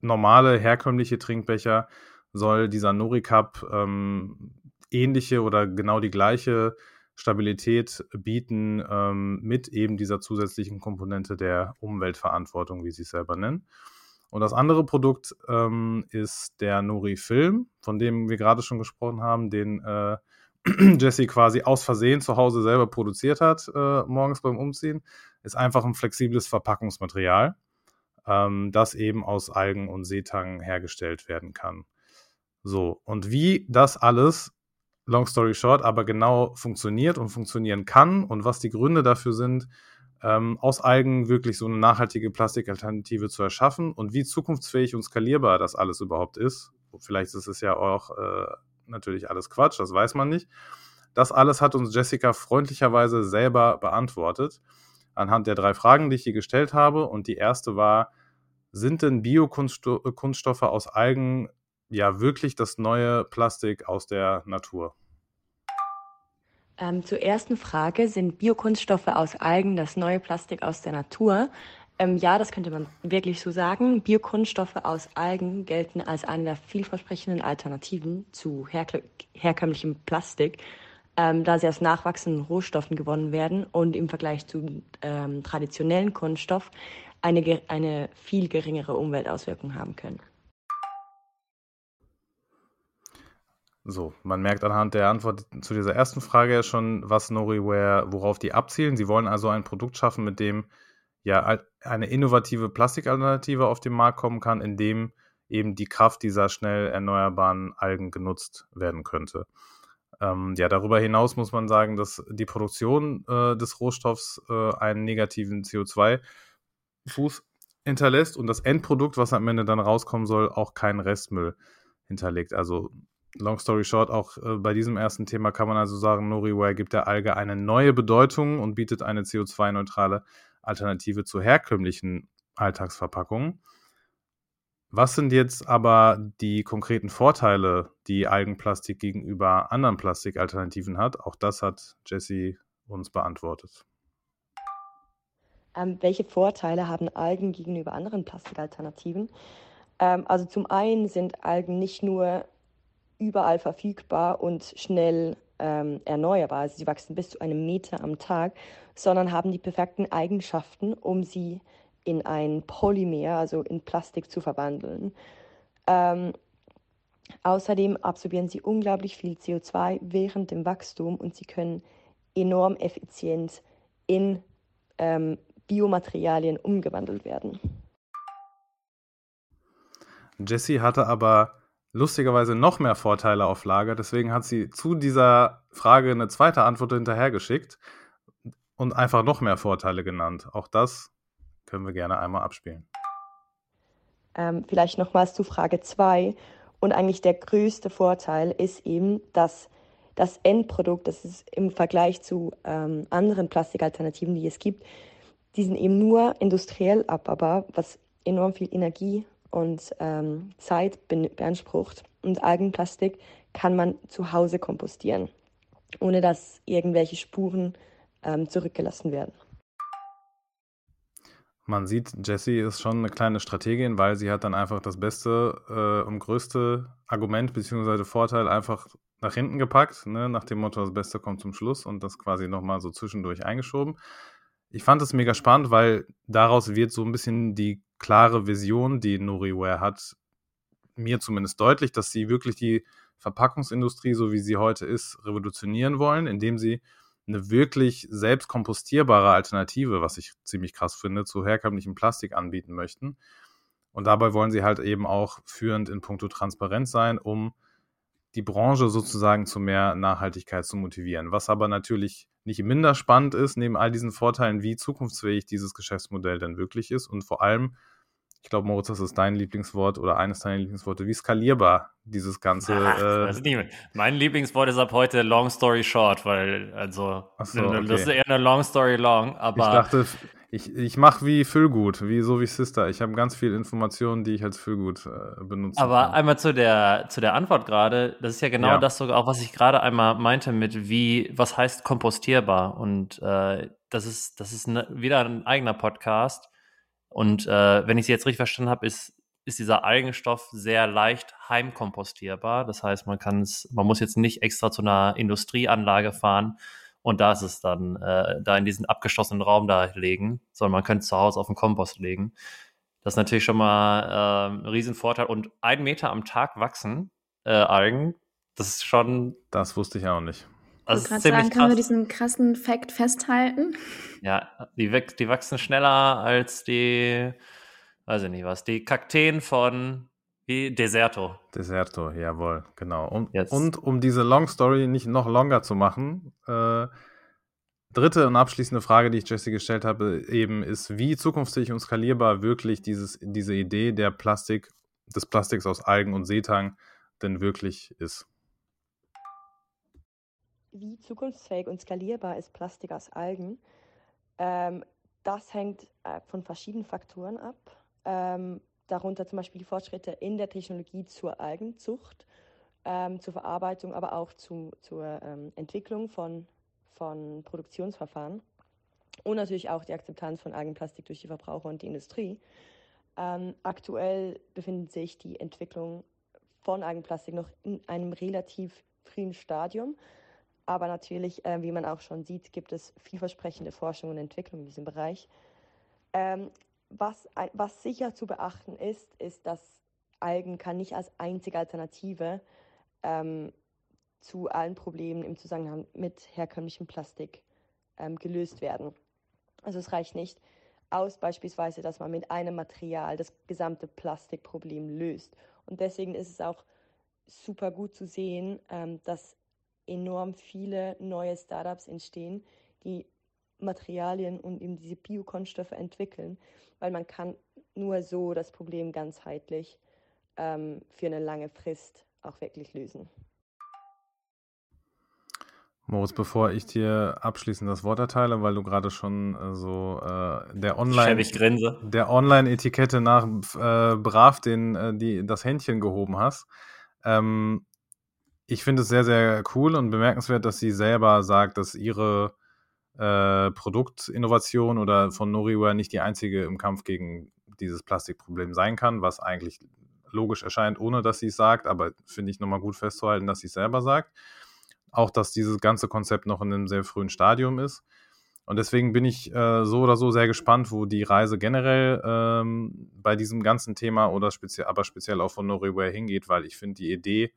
normale herkömmliche Trinkbecher soll dieser Nori Cup ähm, ähnliche oder genau die gleiche Stabilität bieten ähm, mit eben dieser zusätzlichen Komponente der Umweltverantwortung, wie sie es selber nennen. Und das andere Produkt ähm, ist der Nori Film, von dem wir gerade schon gesprochen haben, den äh, Jesse quasi aus Versehen zu Hause selber produziert hat, äh, morgens beim Umziehen, ist einfach ein flexibles Verpackungsmaterial, ähm, das eben aus Algen und Seetang hergestellt werden kann. So, und wie das alles long story short, aber genau funktioniert und funktionieren kann und was die Gründe dafür sind, ähm, aus Algen wirklich so eine nachhaltige Plastikalternative zu erschaffen und wie zukunftsfähig und skalierbar das alles überhaupt ist. Vielleicht ist es ja auch äh, natürlich alles Quatsch, das weiß man nicht. Das alles hat uns Jessica freundlicherweise selber beantwortet anhand der drei Fragen, die ich ihr gestellt habe. Und die erste war, sind denn Biokunststoffe aus Algen ja wirklich das neue Plastik aus der Natur? Ähm, zur ersten Frage, sind Biokunststoffe aus Algen das neue Plastik aus der Natur? Ähm, ja, das könnte man wirklich so sagen. Biokunststoffe aus Algen gelten als eine der vielversprechenden Alternativen zu herkömmlichem Plastik, ähm, da sie aus nachwachsenden Rohstoffen gewonnen werden und im Vergleich zu ähm, traditionellen Kunststoff eine, eine viel geringere Umweltauswirkung haben können. So, man merkt anhand der Antwort zu dieser ersten Frage ja schon, was Noriware, worauf die abzielen. Sie wollen also ein Produkt schaffen, mit dem ja eine innovative Plastikalternative auf den Markt kommen kann, in dem eben die Kraft dieser schnell erneuerbaren Algen genutzt werden könnte. Ähm, ja, darüber hinaus muss man sagen, dass die Produktion äh, des Rohstoffs äh, einen negativen CO2-Fuß hinterlässt und das Endprodukt, was am Ende dann rauskommen soll, auch keinen Restmüll hinterlegt. Also long story short, auch äh, bei diesem ersten Thema kann man also sagen, Noriware gibt der Alge eine neue Bedeutung und bietet eine CO2-neutrale Alternative zu herkömmlichen Alltagsverpackungen. Was sind jetzt aber die konkreten Vorteile, die Algenplastik gegenüber anderen Plastikalternativen hat? Auch das hat Jesse uns beantwortet. Ähm, welche Vorteile haben Algen gegenüber anderen Plastikalternativen? Ähm, also zum einen sind Algen nicht nur überall verfügbar und schnell ähm, erneuerbar, also sie wachsen bis zu einem Meter am Tag, sondern haben die perfekten Eigenschaften, um sie in ein Polymer, also in Plastik zu verwandeln. Ähm, außerdem absorbieren sie unglaublich viel CO2 während dem Wachstum und sie können enorm effizient in ähm, Biomaterialien umgewandelt werden. Jessie hatte aber lustigerweise noch mehr Vorteile auf Lager, deswegen hat sie zu dieser Frage eine zweite Antwort hinterhergeschickt und einfach noch mehr Vorteile genannt. Auch das können wir gerne einmal abspielen. Ähm, vielleicht nochmals zu Frage 2. Und eigentlich der größte Vorteil ist eben, dass das Endprodukt, das ist im Vergleich zu ähm, anderen Plastikalternativen, die es gibt, die sind eben nur industriell abbaubar, was enorm viel Energie und ähm, Zeit beansprucht. Und Algenplastik kann man zu Hause kompostieren, ohne dass irgendwelche Spuren ähm, zurückgelassen werden. Man sieht, Jessie ist schon eine kleine Strategin, weil sie hat dann einfach das beste äh, und größte Argument bzw. Vorteil einfach nach hinten gepackt, ne? nach dem Motto, das Beste kommt zum Schluss und das quasi nochmal so zwischendurch eingeschoben. Ich fand es mega spannend, weil daraus wird so ein bisschen die klare Vision, die Noriware hat, mir zumindest deutlich, dass sie wirklich die Verpackungsindustrie, so wie sie heute ist, revolutionieren wollen, indem sie eine wirklich selbst kompostierbare Alternative, was ich ziemlich krass finde, zu herkömmlichem Plastik anbieten möchten. Und dabei wollen sie halt eben auch führend in puncto Transparenz sein, um die Branche sozusagen zu mehr Nachhaltigkeit zu motivieren. Was aber natürlich nicht minder spannend ist, neben all diesen Vorteilen, wie zukunftsfähig dieses Geschäftsmodell denn wirklich ist und vor allem, ich glaube, Moritz, das ist dein Lieblingswort oder eines deiner Lieblingsworte, wie skalierbar dieses Ganze. Ach, äh, das nicht mein Lieblingswort ist ab heute Long Story Short, weil, also, so, okay. das ist eher eine Long Story Long, aber. Ich dachte, ich, ich mache wie Füllgut, wie so wie Sister. Ich habe ganz viele Informationen, die ich als Füllgut äh, benutze. Aber kann. einmal zu der, zu der Antwort gerade, das ist ja genau ja. das sogar auch, was ich gerade einmal meinte mit wie, was heißt kompostierbar? Und äh, das ist, das ist ne, wieder ein eigener Podcast und äh, wenn ich sie jetzt richtig verstanden habe, ist, ist dieser Algenstoff sehr leicht heimkompostierbar. Das heißt, man kann es, man muss jetzt nicht extra zu einer Industrieanlage fahren und da ist es dann, äh, da in diesen abgeschlossenen Raum da legen, sondern man könnte es zu Hause auf den Kompost legen. Das ist natürlich schon mal äh, ein Riesenvorteil. Und ein Meter am Tag wachsen äh, Algen, das ist schon. Das wusste ich auch nicht. Also ich wollte gerade sagen, können wir diesen krassen Fakt festhalten? Ja, die, die wachsen schneller als die, weiß ich nicht was, die Kakteen von wie Deserto. Deserto, jawohl, genau. Und, und um diese Long Story nicht noch longer zu machen, äh, dritte und abschließende Frage, die ich Jesse gestellt habe, eben ist, wie zukunftsfähig und skalierbar wirklich dieses, diese Idee der Plastik, des Plastiks aus Algen und Seetang denn wirklich ist. Wie zukunftsfähig und skalierbar ist Plastik aus Algen? Ähm, das hängt äh, von verschiedenen Faktoren ab. Ähm, darunter zum Beispiel die Fortschritte in der Technologie zur Algenzucht, ähm, zur Verarbeitung, aber auch zu, zur ähm, Entwicklung von von Produktionsverfahren und natürlich auch die Akzeptanz von Algenplastik durch die Verbraucher und die Industrie. Ähm, aktuell befindet sich die Entwicklung von Algenplastik noch in einem relativ frühen Stadium. Aber natürlich, äh, wie man auch schon sieht, gibt es vielversprechende Forschung und Entwicklung in diesem Bereich. Ähm, was, was sicher zu beachten ist, ist, dass Algen kann nicht als einzige Alternative ähm, zu allen Problemen im Zusammenhang mit herkömmlichem Plastik ähm, gelöst werden. Also es reicht nicht aus, beispielsweise, dass man mit einem Material das gesamte Plastikproblem löst. Und deswegen ist es auch super gut zu sehen, ähm, dass enorm viele neue Startups entstehen, die Materialien und eben diese Biokonstoffe entwickeln, weil man kann nur so das Problem ganzheitlich ähm, für eine lange Frist auch wirklich lösen. Moritz, bevor ich dir abschließend das Wort erteile, weil du gerade schon äh, so äh, der Online der Online-Etikette nach äh, brav den, äh, die, das Händchen gehoben hast. Ähm, ich finde es sehr, sehr cool und bemerkenswert, dass sie selber sagt, dass ihre äh, Produktinnovation oder von Noriware nicht die einzige im Kampf gegen dieses Plastikproblem sein kann, was eigentlich logisch erscheint, ohne dass sie es sagt, aber finde ich nochmal gut festzuhalten, dass sie es selber sagt. Auch, dass dieses ganze Konzept noch in einem sehr frühen Stadium ist. Und deswegen bin ich äh, so oder so sehr gespannt, wo die Reise generell ähm, bei diesem ganzen Thema oder speziell, aber speziell auch von Noriware hingeht, weil ich finde die Idee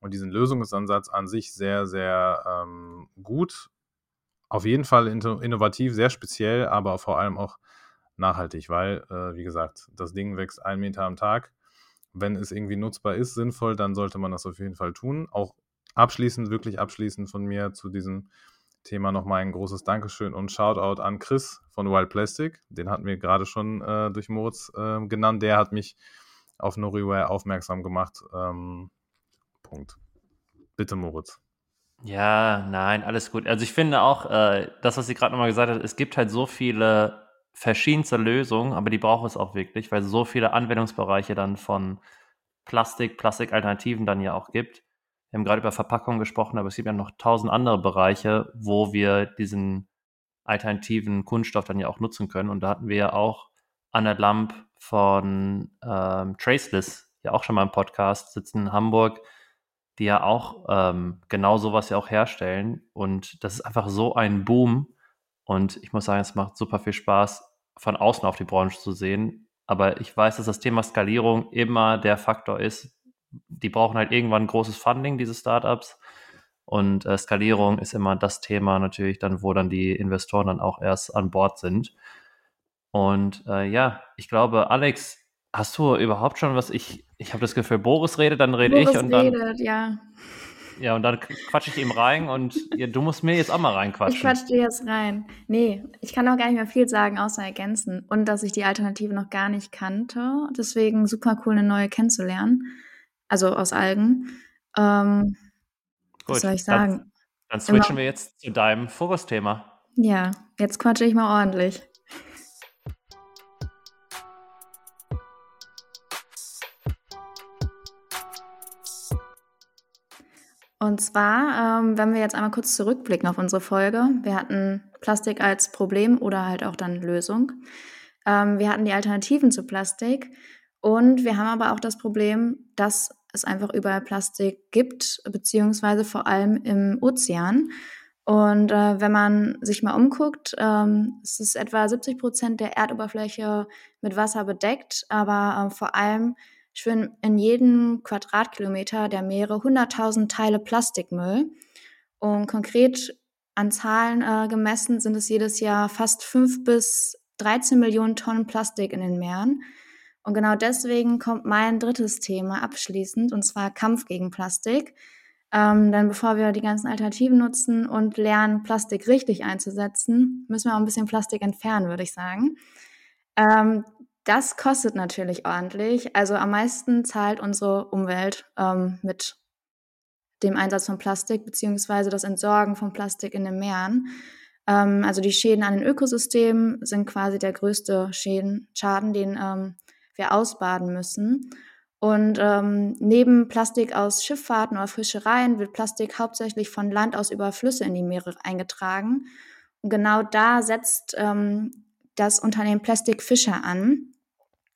und diesen Lösungsansatz an sich sehr, sehr ähm, gut. Auf jeden Fall innovativ, sehr speziell, aber vor allem auch nachhaltig, weil, äh, wie gesagt, das Ding wächst einen Meter am Tag. Wenn es irgendwie nutzbar ist, sinnvoll, dann sollte man das auf jeden Fall tun. Auch abschließend, wirklich abschließend von mir zu diesem Thema nochmal ein großes Dankeschön und Shoutout an Chris von Wild Plastic. Den hatten wir gerade schon äh, durch Moritz äh, genannt. Der hat mich auf Noriware aufmerksam gemacht. Ähm, Punkt. Bitte, Moritz. Ja, nein, alles gut. Also ich finde auch, äh, das, was sie gerade nochmal gesagt hat, es gibt halt so viele verschiedenste Lösungen, aber die braucht es auch wirklich, weil es so viele Anwendungsbereiche dann von Plastik, Plastikalternativen dann ja auch gibt. Wir haben gerade über Verpackungen gesprochen, aber es gibt ja noch tausend andere Bereiche, wo wir diesen alternativen Kunststoff dann ja auch nutzen können. Und da hatten wir ja auch Anne Lamp von ähm, Traceless ja auch schon mal im Podcast sitzen in Hamburg, die ja auch ähm, genau sowas ja auch herstellen. Und das ist einfach so ein Boom. Und ich muss sagen, es macht super viel Spaß, von außen auf die Branche zu sehen. Aber ich weiß, dass das Thema Skalierung immer der Faktor ist, die brauchen halt irgendwann großes Funding, diese Startups. Und äh, Skalierung ist immer das Thema natürlich dann, wo dann die Investoren dann auch erst an Bord sind. Und äh, ja, ich glaube, Alex, hast du überhaupt schon was? Ich, ich habe das Gefühl, Boris redet, dann rede Boris ich und dann. Redet, ja. Ja, und dann quatsche ich ihm rein und ja, du musst mir jetzt auch mal reinquatschen. Ich quatsche dir jetzt rein. Nee, ich kann auch gar nicht mehr viel sagen, außer ergänzen. Und dass ich die Alternative noch gar nicht kannte. Deswegen super cool, eine neue kennenzulernen also aus Algen. Ähm, Gut, was soll ich sagen? Dann, dann switchen Immer. wir jetzt zu deinem Fokusthema. Ja, jetzt quatsche ich mal ordentlich. Und zwar, ähm, wenn wir jetzt einmal kurz zurückblicken auf unsere Folge, wir hatten Plastik als Problem oder halt auch dann Lösung. Ähm, wir hatten die Alternativen zu Plastik und wir haben aber auch das Problem, dass es einfach überall Plastik gibt, beziehungsweise vor allem im Ozean. Und äh, wenn man sich mal umguckt, ähm, es ist etwa 70 Prozent der Erdoberfläche mit Wasser bedeckt, aber äh, vor allem schwimmen in jedem Quadratkilometer der Meere 100.000 Teile Plastikmüll. Und konkret an Zahlen äh, gemessen sind es jedes Jahr fast 5 bis 13 Millionen Tonnen Plastik in den Meeren. Und genau deswegen kommt mein drittes Thema abschließend, und zwar Kampf gegen Plastik. Ähm, denn bevor wir die ganzen Alternativen nutzen und lernen, Plastik richtig einzusetzen, müssen wir auch ein bisschen Plastik entfernen, würde ich sagen. Ähm, das kostet natürlich ordentlich. Also am meisten zahlt unsere Umwelt ähm, mit dem Einsatz von Plastik beziehungsweise das Entsorgen von Plastik in den Meeren. Ähm, also die Schäden an den Ökosystemen sind quasi der größte Schäden, Schaden, den ähm, wir ausbaden müssen. Und ähm, neben Plastik aus Schifffahrten oder Fischereien wird Plastik hauptsächlich von Land aus über Flüsse in die Meere eingetragen. Und genau da setzt ähm, das Unternehmen Plastic Fisher an.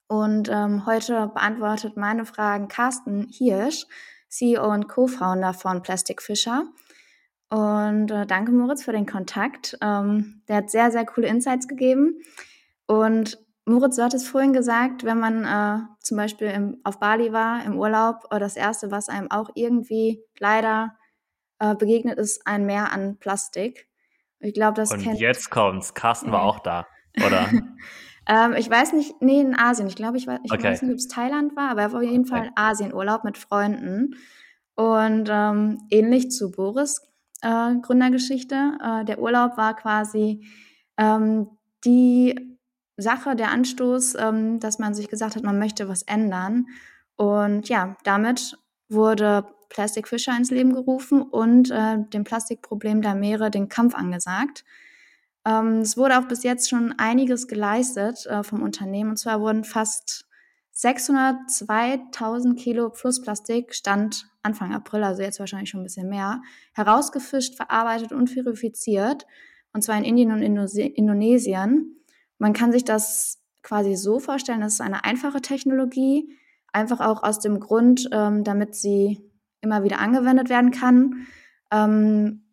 Und ähm, heute beantwortet meine Fragen Carsten Hirsch, CEO und Co-Founder von Plastic Fisher. Und äh, danke Moritz für den Kontakt. Ähm, der hat sehr, sehr coole Insights gegeben. Und Moritz, du hattest vorhin gesagt, wenn man äh, zum Beispiel im, auf Bali war, im Urlaub, äh, das Erste, was einem auch irgendwie leider äh, begegnet, ist ein Meer an Plastik. Ich glaube, das Und kennt... jetzt kommt's. Carsten war auch da, oder? ähm, ich weiß nicht, nee, in Asien. Ich glaube, ich, ich okay. weiß nicht, ob es Thailand war, aber er war auf jeden okay. Fall Asienurlaub mit Freunden. Und ähm, ähnlich zu Boris äh, Gründergeschichte, äh, der Urlaub war quasi ähm, die Sache, der Anstoß, ähm, dass man sich gesagt hat, man möchte was ändern. Und ja, damit wurde Plastic Fisher ins Leben gerufen und äh, dem Plastikproblem der Meere den Kampf angesagt. Ähm, es wurde auch bis jetzt schon einiges geleistet äh, vom Unternehmen. Und zwar wurden fast 602.000 Kilo Flussplastik, Stand Anfang April, also jetzt wahrscheinlich schon ein bisschen mehr, herausgefischt, verarbeitet und verifiziert. Und zwar in Indien und Indonesien. Man kann sich das quasi so vorstellen, das ist eine einfache Technologie, einfach auch aus dem Grund, ähm, damit sie immer wieder angewendet werden kann. Ähm,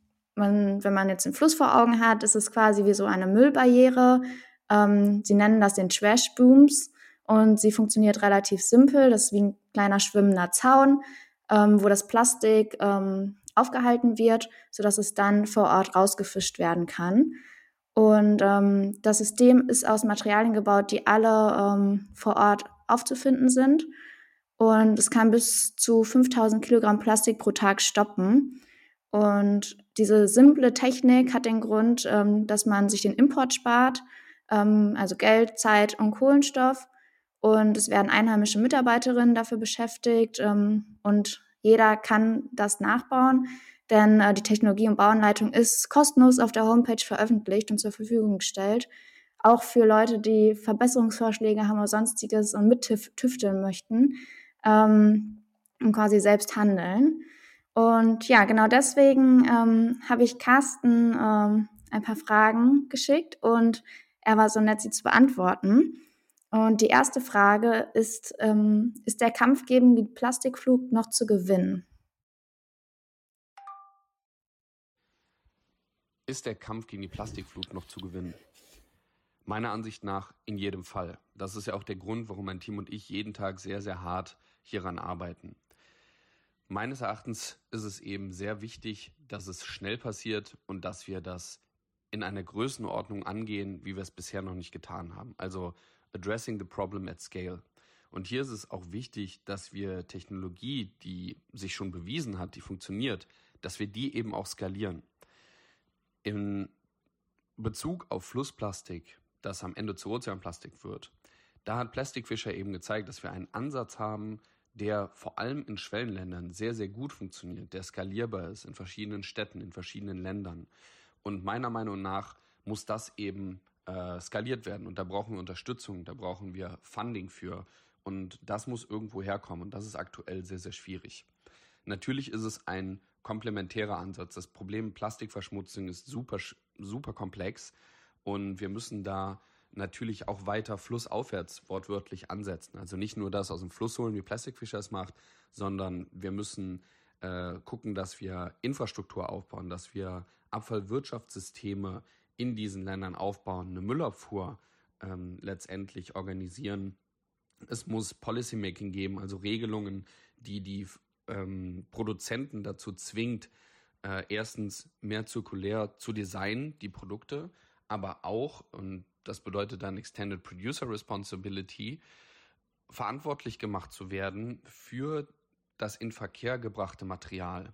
man, wenn man jetzt den Fluss vor Augen hat, ist es quasi wie so eine Müllbarriere. Ähm, sie nennen das den Trash Booms und sie funktioniert relativ simpel. Das ist wie ein kleiner schwimmender Zaun, ähm, wo das Plastik ähm, aufgehalten wird, sodass es dann vor Ort rausgefischt werden kann. Und ähm, das System ist aus Materialien gebaut, die alle ähm, vor Ort aufzufinden sind. Und es kann bis zu 5000 Kilogramm Plastik pro Tag stoppen. Und diese simple Technik hat den Grund, ähm, dass man sich den Import spart, ähm, also Geld, Zeit und Kohlenstoff. Und es werden einheimische Mitarbeiterinnen dafür beschäftigt ähm, und jeder kann das nachbauen denn äh, die Technologie- und Bauanleitung ist kostenlos auf der Homepage veröffentlicht und zur Verfügung gestellt. Auch für Leute, die Verbesserungsvorschläge haben oder sonstiges und mittüfteln möchten ähm, und quasi selbst handeln. Und ja, genau deswegen ähm, habe ich Carsten ähm, ein paar Fragen geschickt und er war so nett, sie zu beantworten. Und die erste Frage ist, ähm, ist der Kampf gegen den Plastikflug noch zu gewinnen? Ist der Kampf gegen die Plastikflut noch zu gewinnen? Meiner Ansicht nach in jedem Fall. Das ist ja auch der Grund, warum mein Team und ich jeden Tag sehr, sehr hart hieran arbeiten. Meines Erachtens ist es eben sehr wichtig, dass es schnell passiert und dass wir das in einer Größenordnung angehen, wie wir es bisher noch nicht getan haben. Also addressing the problem at scale. Und hier ist es auch wichtig, dass wir Technologie, die sich schon bewiesen hat, die funktioniert, dass wir die eben auch skalieren. In Bezug auf Flussplastik, das am Ende zu Ozeanplastik wird, da hat Plastikfischer eben gezeigt, dass wir einen Ansatz haben, der vor allem in Schwellenländern sehr, sehr gut funktioniert, der skalierbar ist in verschiedenen Städten, in verschiedenen Ländern. Und meiner Meinung nach muss das eben äh, skaliert werden. Und da brauchen wir Unterstützung, da brauchen wir Funding für. Und das muss irgendwo herkommen. Und das ist aktuell sehr, sehr schwierig. Natürlich ist es ein komplementärer Ansatz. Das Problem Plastikverschmutzung ist super, super komplex und wir müssen da natürlich auch weiter flussaufwärts wortwörtlich ansetzen. Also nicht nur das aus dem Fluss holen, wie Plastikfischer es macht, sondern wir müssen äh, gucken, dass wir Infrastruktur aufbauen, dass wir Abfallwirtschaftssysteme in diesen Ländern aufbauen, eine Müllabfuhr ähm, letztendlich organisieren. Es muss Policymaking geben, also Regelungen, die die ähm, Produzenten dazu zwingt, äh, erstens mehr zirkulär zu designen, die Produkte, aber auch, und das bedeutet dann Extended Producer Responsibility, verantwortlich gemacht zu werden für das in Verkehr gebrachte Material.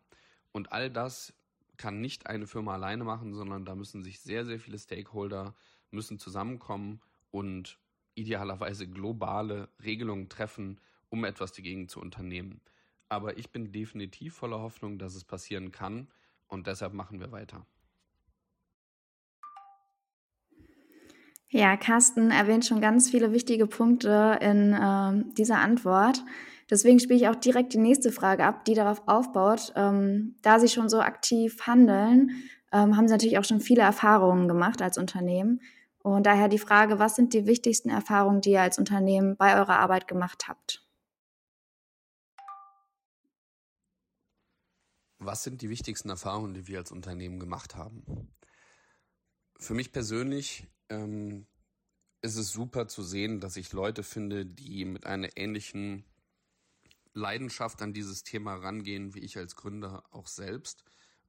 Und all das kann nicht eine Firma alleine machen, sondern da müssen sich sehr, sehr viele Stakeholder müssen zusammenkommen und idealerweise globale Regelungen treffen, um etwas dagegen zu unternehmen. Aber ich bin definitiv voller Hoffnung, dass es passieren kann und deshalb machen wir weiter. Ja, Carsten erwähnt schon ganz viele wichtige Punkte in äh, dieser Antwort. Deswegen spiele ich auch direkt die nächste Frage ab, die darauf aufbaut. Ähm, da Sie schon so aktiv handeln, ähm, haben Sie natürlich auch schon viele Erfahrungen gemacht als Unternehmen. Und daher die Frage, was sind die wichtigsten Erfahrungen, die ihr als Unternehmen bei eurer Arbeit gemacht habt? Was sind die wichtigsten Erfahrungen, die wir als Unternehmen gemacht haben? Für mich persönlich ähm, ist es super zu sehen, dass ich Leute finde, die mit einer ähnlichen Leidenschaft an dieses Thema rangehen, wie ich als Gründer auch selbst.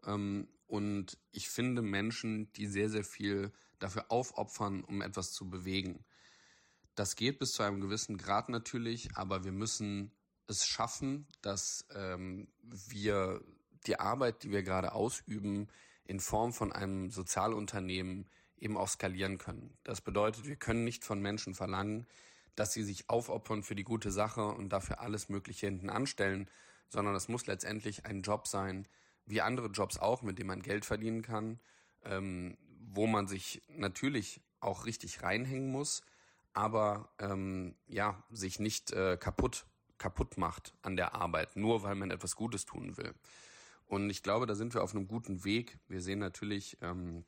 Ähm, und ich finde Menschen, die sehr, sehr viel dafür aufopfern, um etwas zu bewegen. Das geht bis zu einem gewissen Grad natürlich, aber wir müssen es schaffen, dass ähm, wir die Arbeit, die wir gerade ausüben, in Form von einem Sozialunternehmen eben auch skalieren können. Das bedeutet, wir können nicht von Menschen verlangen, dass sie sich aufopfern für die gute Sache und dafür alles Mögliche hinten anstellen, sondern es muss letztendlich ein Job sein, wie andere Jobs auch, mit dem man Geld verdienen kann, ähm, wo man sich natürlich auch richtig reinhängen muss, aber ähm, ja, sich nicht äh, kaputt, kaputt macht an der Arbeit, nur weil man etwas Gutes tun will. Und ich glaube, da sind wir auf einem guten Weg. Wir sehen natürlich ähm,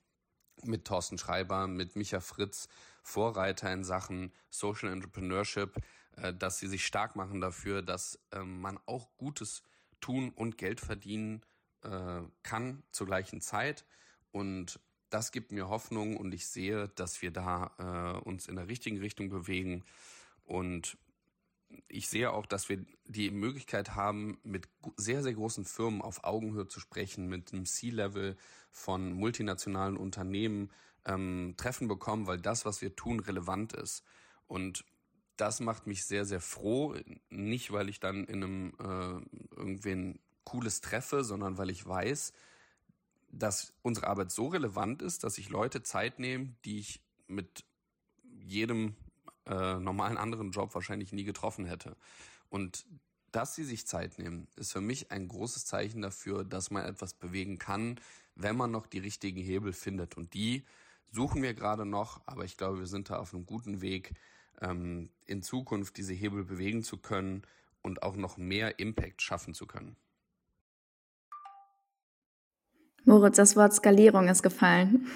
mit Thorsten Schreiber, mit Micha Fritz Vorreiter in Sachen Social Entrepreneurship, äh, dass sie sich stark machen dafür, dass äh, man auch Gutes tun und Geld verdienen äh, kann zur gleichen Zeit. Und das gibt mir Hoffnung und ich sehe, dass wir da äh, uns in der richtigen Richtung bewegen. Und ich sehe auch, dass wir die Möglichkeit haben, mit sehr, sehr großen Firmen auf Augenhöhe zu sprechen, mit einem C-Level von multinationalen Unternehmen ähm, Treffen bekommen, weil das, was wir tun, relevant ist. Und das macht mich sehr, sehr froh. Nicht, weil ich dann in einem äh, irgendwen Cooles treffe, sondern weil ich weiß, dass unsere Arbeit so relevant ist, dass sich Leute Zeit nehmen, die ich mit jedem äh, normalen anderen Job wahrscheinlich nie getroffen hätte. Und dass sie sich Zeit nehmen, ist für mich ein großes Zeichen dafür, dass man etwas bewegen kann, wenn man noch die richtigen Hebel findet. Und die suchen wir gerade noch, aber ich glaube, wir sind da auf einem guten Weg, ähm, in Zukunft diese Hebel bewegen zu können und auch noch mehr Impact schaffen zu können. Moritz, das Wort Skalierung ist gefallen.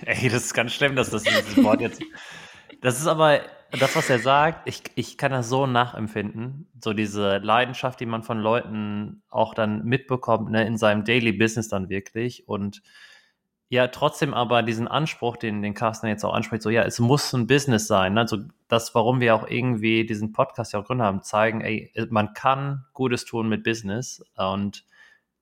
Ey, das ist ganz schlimm, dass das dieses Wort jetzt. Das ist aber das, was er sagt, ich, ich kann das so nachempfinden. So diese Leidenschaft, die man von Leuten auch dann mitbekommt, ne, in seinem Daily Business dann wirklich. Und ja, trotzdem aber diesen Anspruch, den, den Carsten jetzt auch anspricht, so ja, es muss ein Business sein. Ne? Also das, warum wir auch irgendwie diesen Podcast ja auch gründen haben, zeigen, ey, man kann Gutes tun mit Business. Und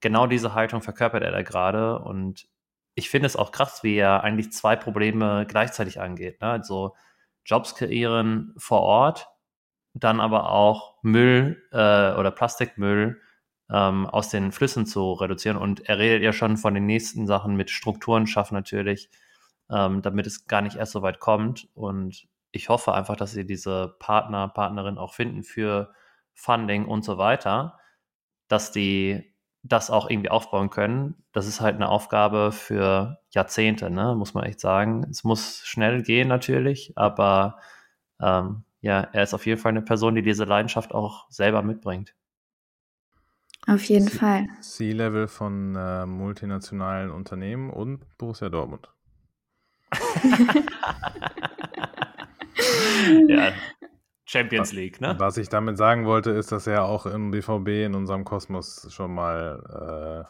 genau diese Haltung verkörpert er da gerade. Und ich finde es auch krass, wie er eigentlich zwei Probleme gleichzeitig angeht. Ne? Also Jobs kreieren vor Ort, dann aber auch Müll äh, oder Plastikmüll ähm, aus den Flüssen zu reduzieren. Und er redet ja schon von den nächsten Sachen mit Strukturen schaffen natürlich, ähm, damit es gar nicht erst so weit kommt. Und ich hoffe einfach, dass sie diese Partner, Partnerin auch finden für Funding und so weiter, dass die das auch irgendwie aufbauen können. Das ist halt eine Aufgabe für Jahrzehnte, ne? muss man echt sagen. Es muss schnell gehen natürlich, aber ähm, ja, er ist auf jeden Fall eine Person, die diese Leidenschaft auch selber mitbringt. Auf jeden C Fall. C-Level von äh, multinationalen Unternehmen und Borussia Dortmund. ja, Champions League, ne? Was ich damit sagen wollte, ist, dass er auch im BVB in unserem Kosmos schon mal,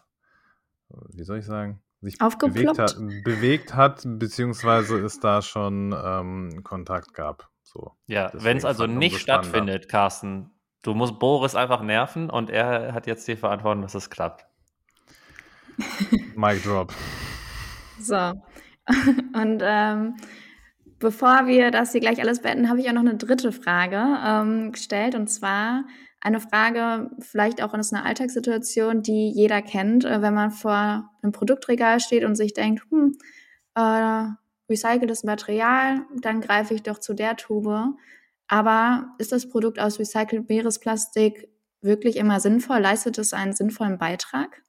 äh, wie soll ich sagen, sich bewegt hat, bewegt hat, beziehungsweise es da schon ähm, Kontakt gab. So. Ja, wenn es also nicht stattfindet, Carsten, du musst Boris einfach nerven und er hat jetzt die Verantwortung, dass es klappt. Mic drop. So. Und ähm, Bevor wir das hier gleich alles beenden, habe ich auch noch eine dritte Frage ähm, gestellt. Und zwar eine Frage, vielleicht auch in einer Alltagssituation, die jeder kennt, äh, wenn man vor einem Produktregal steht und sich denkt, hm, äh, recyceltes Material, dann greife ich doch zu der Tube. Aber ist das Produkt aus recyceltem Meeresplastik wirklich immer sinnvoll? Leistet es einen sinnvollen Beitrag?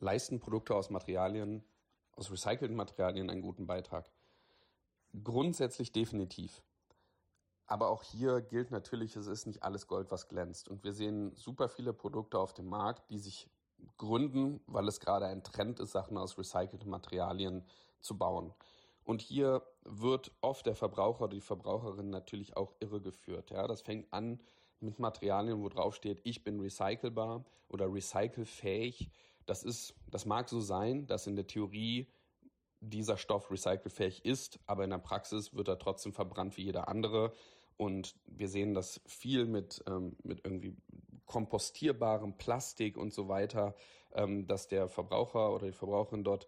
Leisten Produkte aus Materialien aus recycelten Materialien einen guten Beitrag? Grundsätzlich definitiv. aber auch hier gilt natürlich, es ist nicht alles Gold, was glänzt. Und wir sehen super viele Produkte auf dem Markt, die sich gründen, weil es gerade ein Trend ist, Sachen aus recycelten Materialien zu bauen. Und hier wird oft der Verbraucher oder die Verbraucherin natürlich auch irregeführt. Ja, das fängt an mit Materialien, wo drauf steht, ich bin recycelbar oder recycelfähig. Das ist, das mag so sein, dass in der Theorie dieser Stoff recycelfähig ist, aber in der Praxis wird er trotzdem verbrannt wie jeder andere. Und wir sehen das viel mit, ähm, mit irgendwie kompostierbarem Plastik und so weiter, ähm, dass der Verbraucher oder die Verbraucherin dort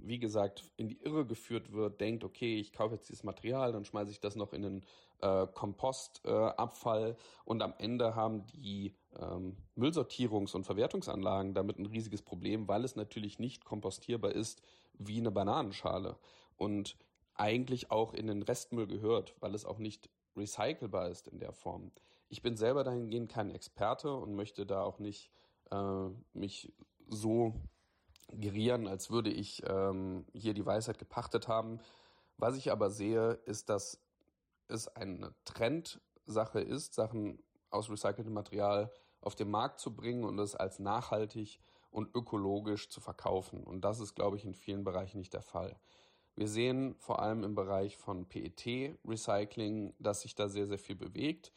wie gesagt, in die Irre geführt wird, denkt, okay, ich kaufe jetzt dieses Material, dann schmeiße ich das noch in den äh, Kompostabfall äh, und am Ende haben die ähm, Müllsortierungs- und Verwertungsanlagen damit ein riesiges Problem, weil es natürlich nicht kompostierbar ist wie eine Bananenschale und eigentlich auch in den Restmüll gehört, weil es auch nicht recycelbar ist in der Form. Ich bin selber dahingehend kein Experte und möchte da auch nicht äh, mich so gerieren, als würde ich ähm, hier die Weisheit gepachtet haben. Was ich aber sehe, ist, dass es eine Trendsache ist, Sachen aus recyceltem Material auf den Markt zu bringen und es als nachhaltig und ökologisch zu verkaufen. Und das ist, glaube ich, in vielen Bereichen nicht der Fall. Wir sehen vor allem im Bereich von PET-Recycling, dass sich da sehr, sehr viel bewegt.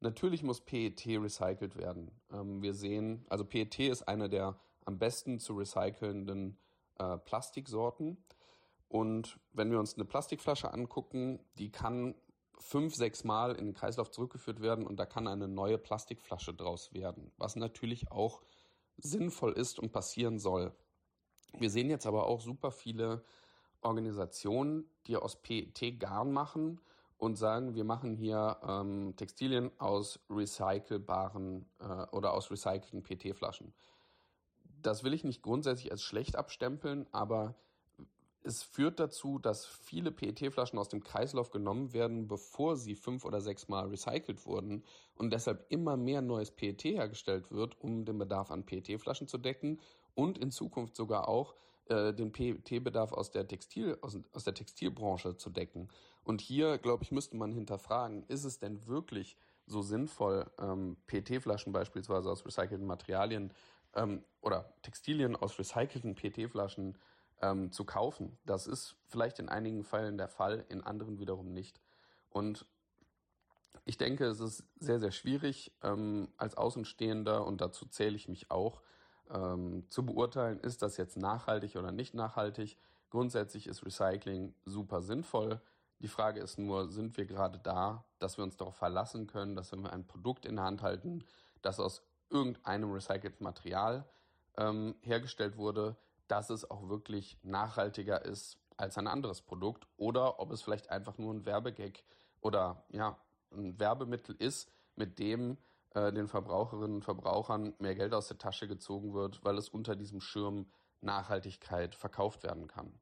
Natürlich muss PET recycelt werden. Ähm, wir sehen, also PET ist eine der am besten zu recycelnden äh, Plastiksorten. Und wenn wir uns eine Plastikflasche angucken, die kann fünf, sechs Mal in den Kreislauf zurückgeführt werden und da kann eine neue Plastikflasche draus werden, was natürlich auch sinnvoll ist und passieren soll. Wir sehen jetzt aber auch super viele Organisationen, die aus PET Garn machen und sagen, wir machen hier ähm, Textilien aus recycelbaren äh, oder aus recycelten PET-Flaschen das will ich nicht grundsätzlich als schlecht abstempeln, aber es führt dazu, dass viele PET-Flaschen aus dem Kreislauf genommen werden, bevor sie fünf oder sechs Mal recycelt wurden und deshalb immer mehr neues PET hergestellt wird, um den Bedarf an PET-Flaschen zu decken und in Zukunft sogar auch äh, den PET-Bedarf aus der Textil, aus, aus der Textilbranche zu decken. Und hier, glaube ich, müsste man hinterfragen, ist es denn wirklich so sinnvoll, ähm, PET-Flaschen beispielsweise aus recycelten Materialien ähm, oder Textilien aus recycelten PET-Flaschen ähm, zu kaufen. Das ist vielleicht in einigen Fällen der Fall, in anderen wiederum nicht. Und ich denke, es ist sehr, sehr schwierig ähm, als Außenstehender, und dazu zähle ich mich auch, ähm, zu beurteilen, ist das jetzt nachhaltig oder nicht nachhaltig. Grundsätzlich ist Recycling super sinnvoll. Die Frage ist nur, sind wir gerade da, dass wir uns darauf verlassen können, dass wenn wir ein Produkt in der Hand halten, das aus irgendeinem recycelten Material ähm, hergestellt wurde, dass es auch wirklich nachhaltiger ist als ein anderes Produkt oder ob es vielleicht einfach nur ein Werbegag oder ja, ein Werbemittel ist, mit dem äh, den Verbraucherinnen und Verbrauchern mehr Geld aus der Tasche gezogen wird, weil es unter diesem Schirm Nachhaltigkeit verkauft werden kann.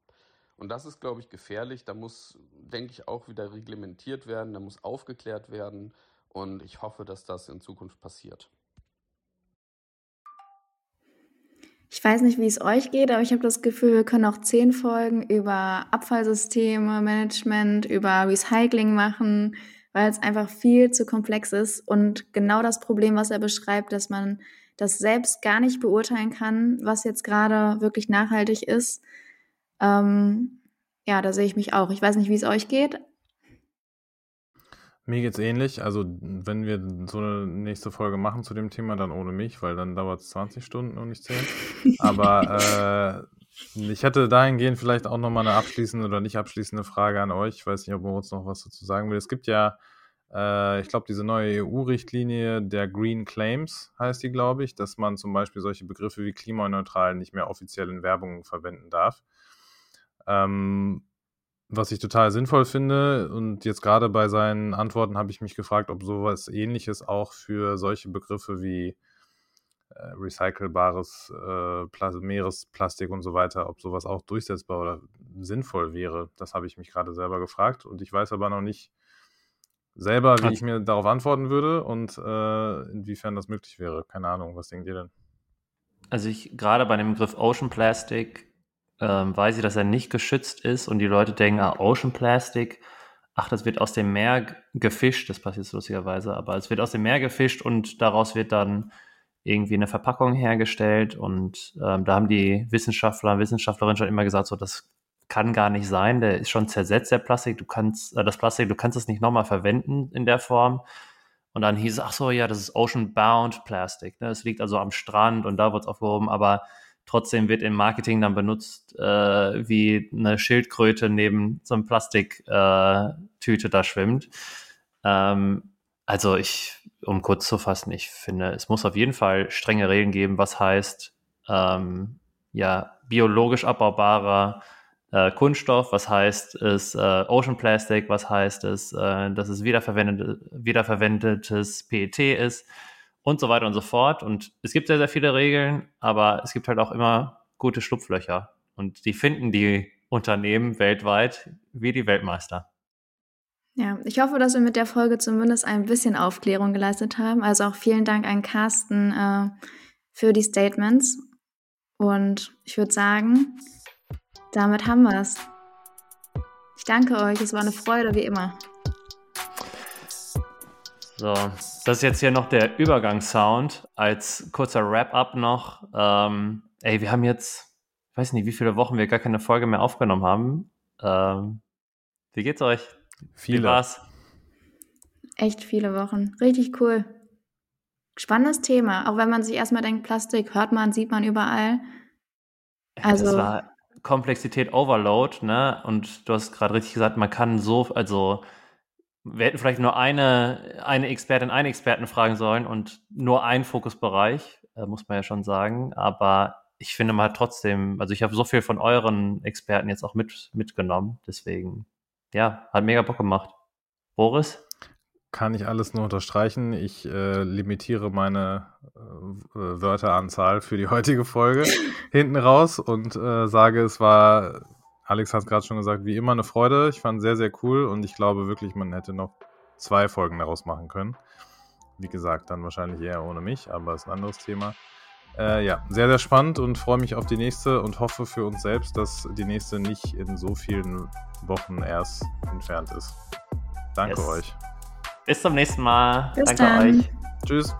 Und das ist, glaube ich, gefährlich. Da muss, denke ich, auch wieder reglementiert werden, da muss aufgeklärt werden. Und ich hoffe, dass das in Zukunft passiert. Ich weiß nicht, wie es euch geht, aber ich habe das Gefühl, wir können auch zehn Folgen über Abfallsysteme, Management, über Recycling machen, weil es einfach viel zu komplex ist und genau das Problem, was er beschreibt, dass man das selbst gar nicht beurteilen kann, was jetzt gerade wirklich nachhaltig ist. Ähm, ja, da sehe ich mich auch. Ich weiß nicht, wie es euch geht, mir geht's ähnlich. Also, wenn wir so eine nächste Folge machen zu dem Thema, dann ohne mich, weil dann dauert es 20 Stunden und nicht 10. Aber äh, ich hätte dahingehend vielleicht auch nochmal eine abschließende oder nicht abschließende Frage an euch. Ich weiß nicht, ob Moritz noch was dazu sagen will. Es gibt ja, äh, ich glaube, diese neue EU-Richtlinie der Green Claims heißt die, glaube ich, dass man zum Beispiel solche Begriffe wie klimaneutral nicht mehr offiziell in Werbung verwenden darf. Ähm, was ich total sinnvoll finde. Und jetzt gerade bei seinen Antworten habe ich mich gefragt, ob sowas ähnliches auch für solche Begriffe wie äh, recycelbares äh, Meeresplastik und so weiter, ob sowas auch durchsetzbar oder sinnvoll wäre. Das habe ich mich gerade selber gefragt. Und ich weiß aber noch nicht selber, wie ich mir darauf antworten würde und äh, inwiefern das möglich wäre. Keine Ahnung, was denkt ihr denn? Also ich gerade bei dem Begriff Ocean Plastic ähm, weiß ich, dass er nicht geschützt ist und die Leute denken, ah, Ocean Plastic, ach, das wird aus dem Meer gefischt, das passiert lustigerweise, aber es wird aus dem Meer gefischt und daraus wird dann irgendwie eine Verpackung hergestellt und ähm, da haben die Wissenschaftler und Wissenschaftlerinnen schon immer gesagt, so das kann gar nicht sein, der ist schon zersetzt, der Plastik, du kannst, äh, das Plastik, du kannst es nicht nochmal verwenden in der Form. Und dann hieß es, ach so, ja, das ist Ocean-Bound Plastik. Ne? Es liegt also am Strand und da wird es aufgehoben, aber trotzdem wird im Marketing dann benutzt, äh, wie eine Schildkröte neben so einem Plastiktüte äh, da schwimmt. Ähm, also ich, um kurz zu fassen, ich finde, es muss auf jeden Fall strenge Regeln geben, was heißt, ähm, ja, biologisch abbaubarer äh, Kunststoff, was heißt es äh, Ocean Plastic, was heißt es, äh, dass es wiederverwendet, wiederverwendetes PET ist und so weiter und so fort. Und es gibt sehr, sehr viele Regeln, aber es gibt halt auch immer gute Schlupflöcher. Und die finden die Unternehmen weltweit wie die Weltmeister. Ja, ich hoffe, dass wir mit der Folge zumindest ein bisschen Aufklärung geleistet haben. Also auch vielen Dank an Carsten äh, für die Statements. Und ich würde sagen, damit haben wir es. Ich danke euch, es war eine Freude wie immer. So, das ist jetzt hier noch der Übergangssound als kurzer Wrap-up noch. Ähm, ey, wir haben jetzt, ich weiß nicht, wie viele Wochen wir gar keine Folge mehr aufgenommen haben. Ähm, wie geht's euch? Viele. Wie war's? Echt viele Wochen. Richtig cool. Spannendes Thema. Auch wenn man sich erstmal denkt, Plastik hört man, sieht man überall. Also, das war Komplexität Overload, ne? Und du hast gerade richtig gesagt, man kann so, also wir hätten vielleicht nur eine, eine Expertin, einen Experten fragen sollen und nur einen Fokusbereich, äh, muss man ja schon sagen. Aber ich finde mal trotzdem, also ich habe so viel von euren Experten jetzt auch mit, mitgenommen. Deswegen, ja, hat mega Bock gemacht. Boris? Kann ich alles nur unterstreichen. Ich äh, limitiere meine äh, Wörteranzahl für die heutige Folge hinten raus und äh, sage, es war, Alex hat es gerade schon gesagt, wie immer eine Freude. Ich fand es sehr, sehr cool und ich glaube wirklich, man hätte noch zwei Folgen daraus machen können. Wie gesagt, dann wahrscheinlich eher ohne mich, aber ist ein anderes Thema. Äh, ja, sehr, sehr spannend und freue mich auf die nächste und hoffe für uns selbst, dass die nächste nicht in so vielen Wochen erst entfernt ist. Danke yes. euch. Bis zum nächsten Mal. Bis Danke dann. euch. Tschüss.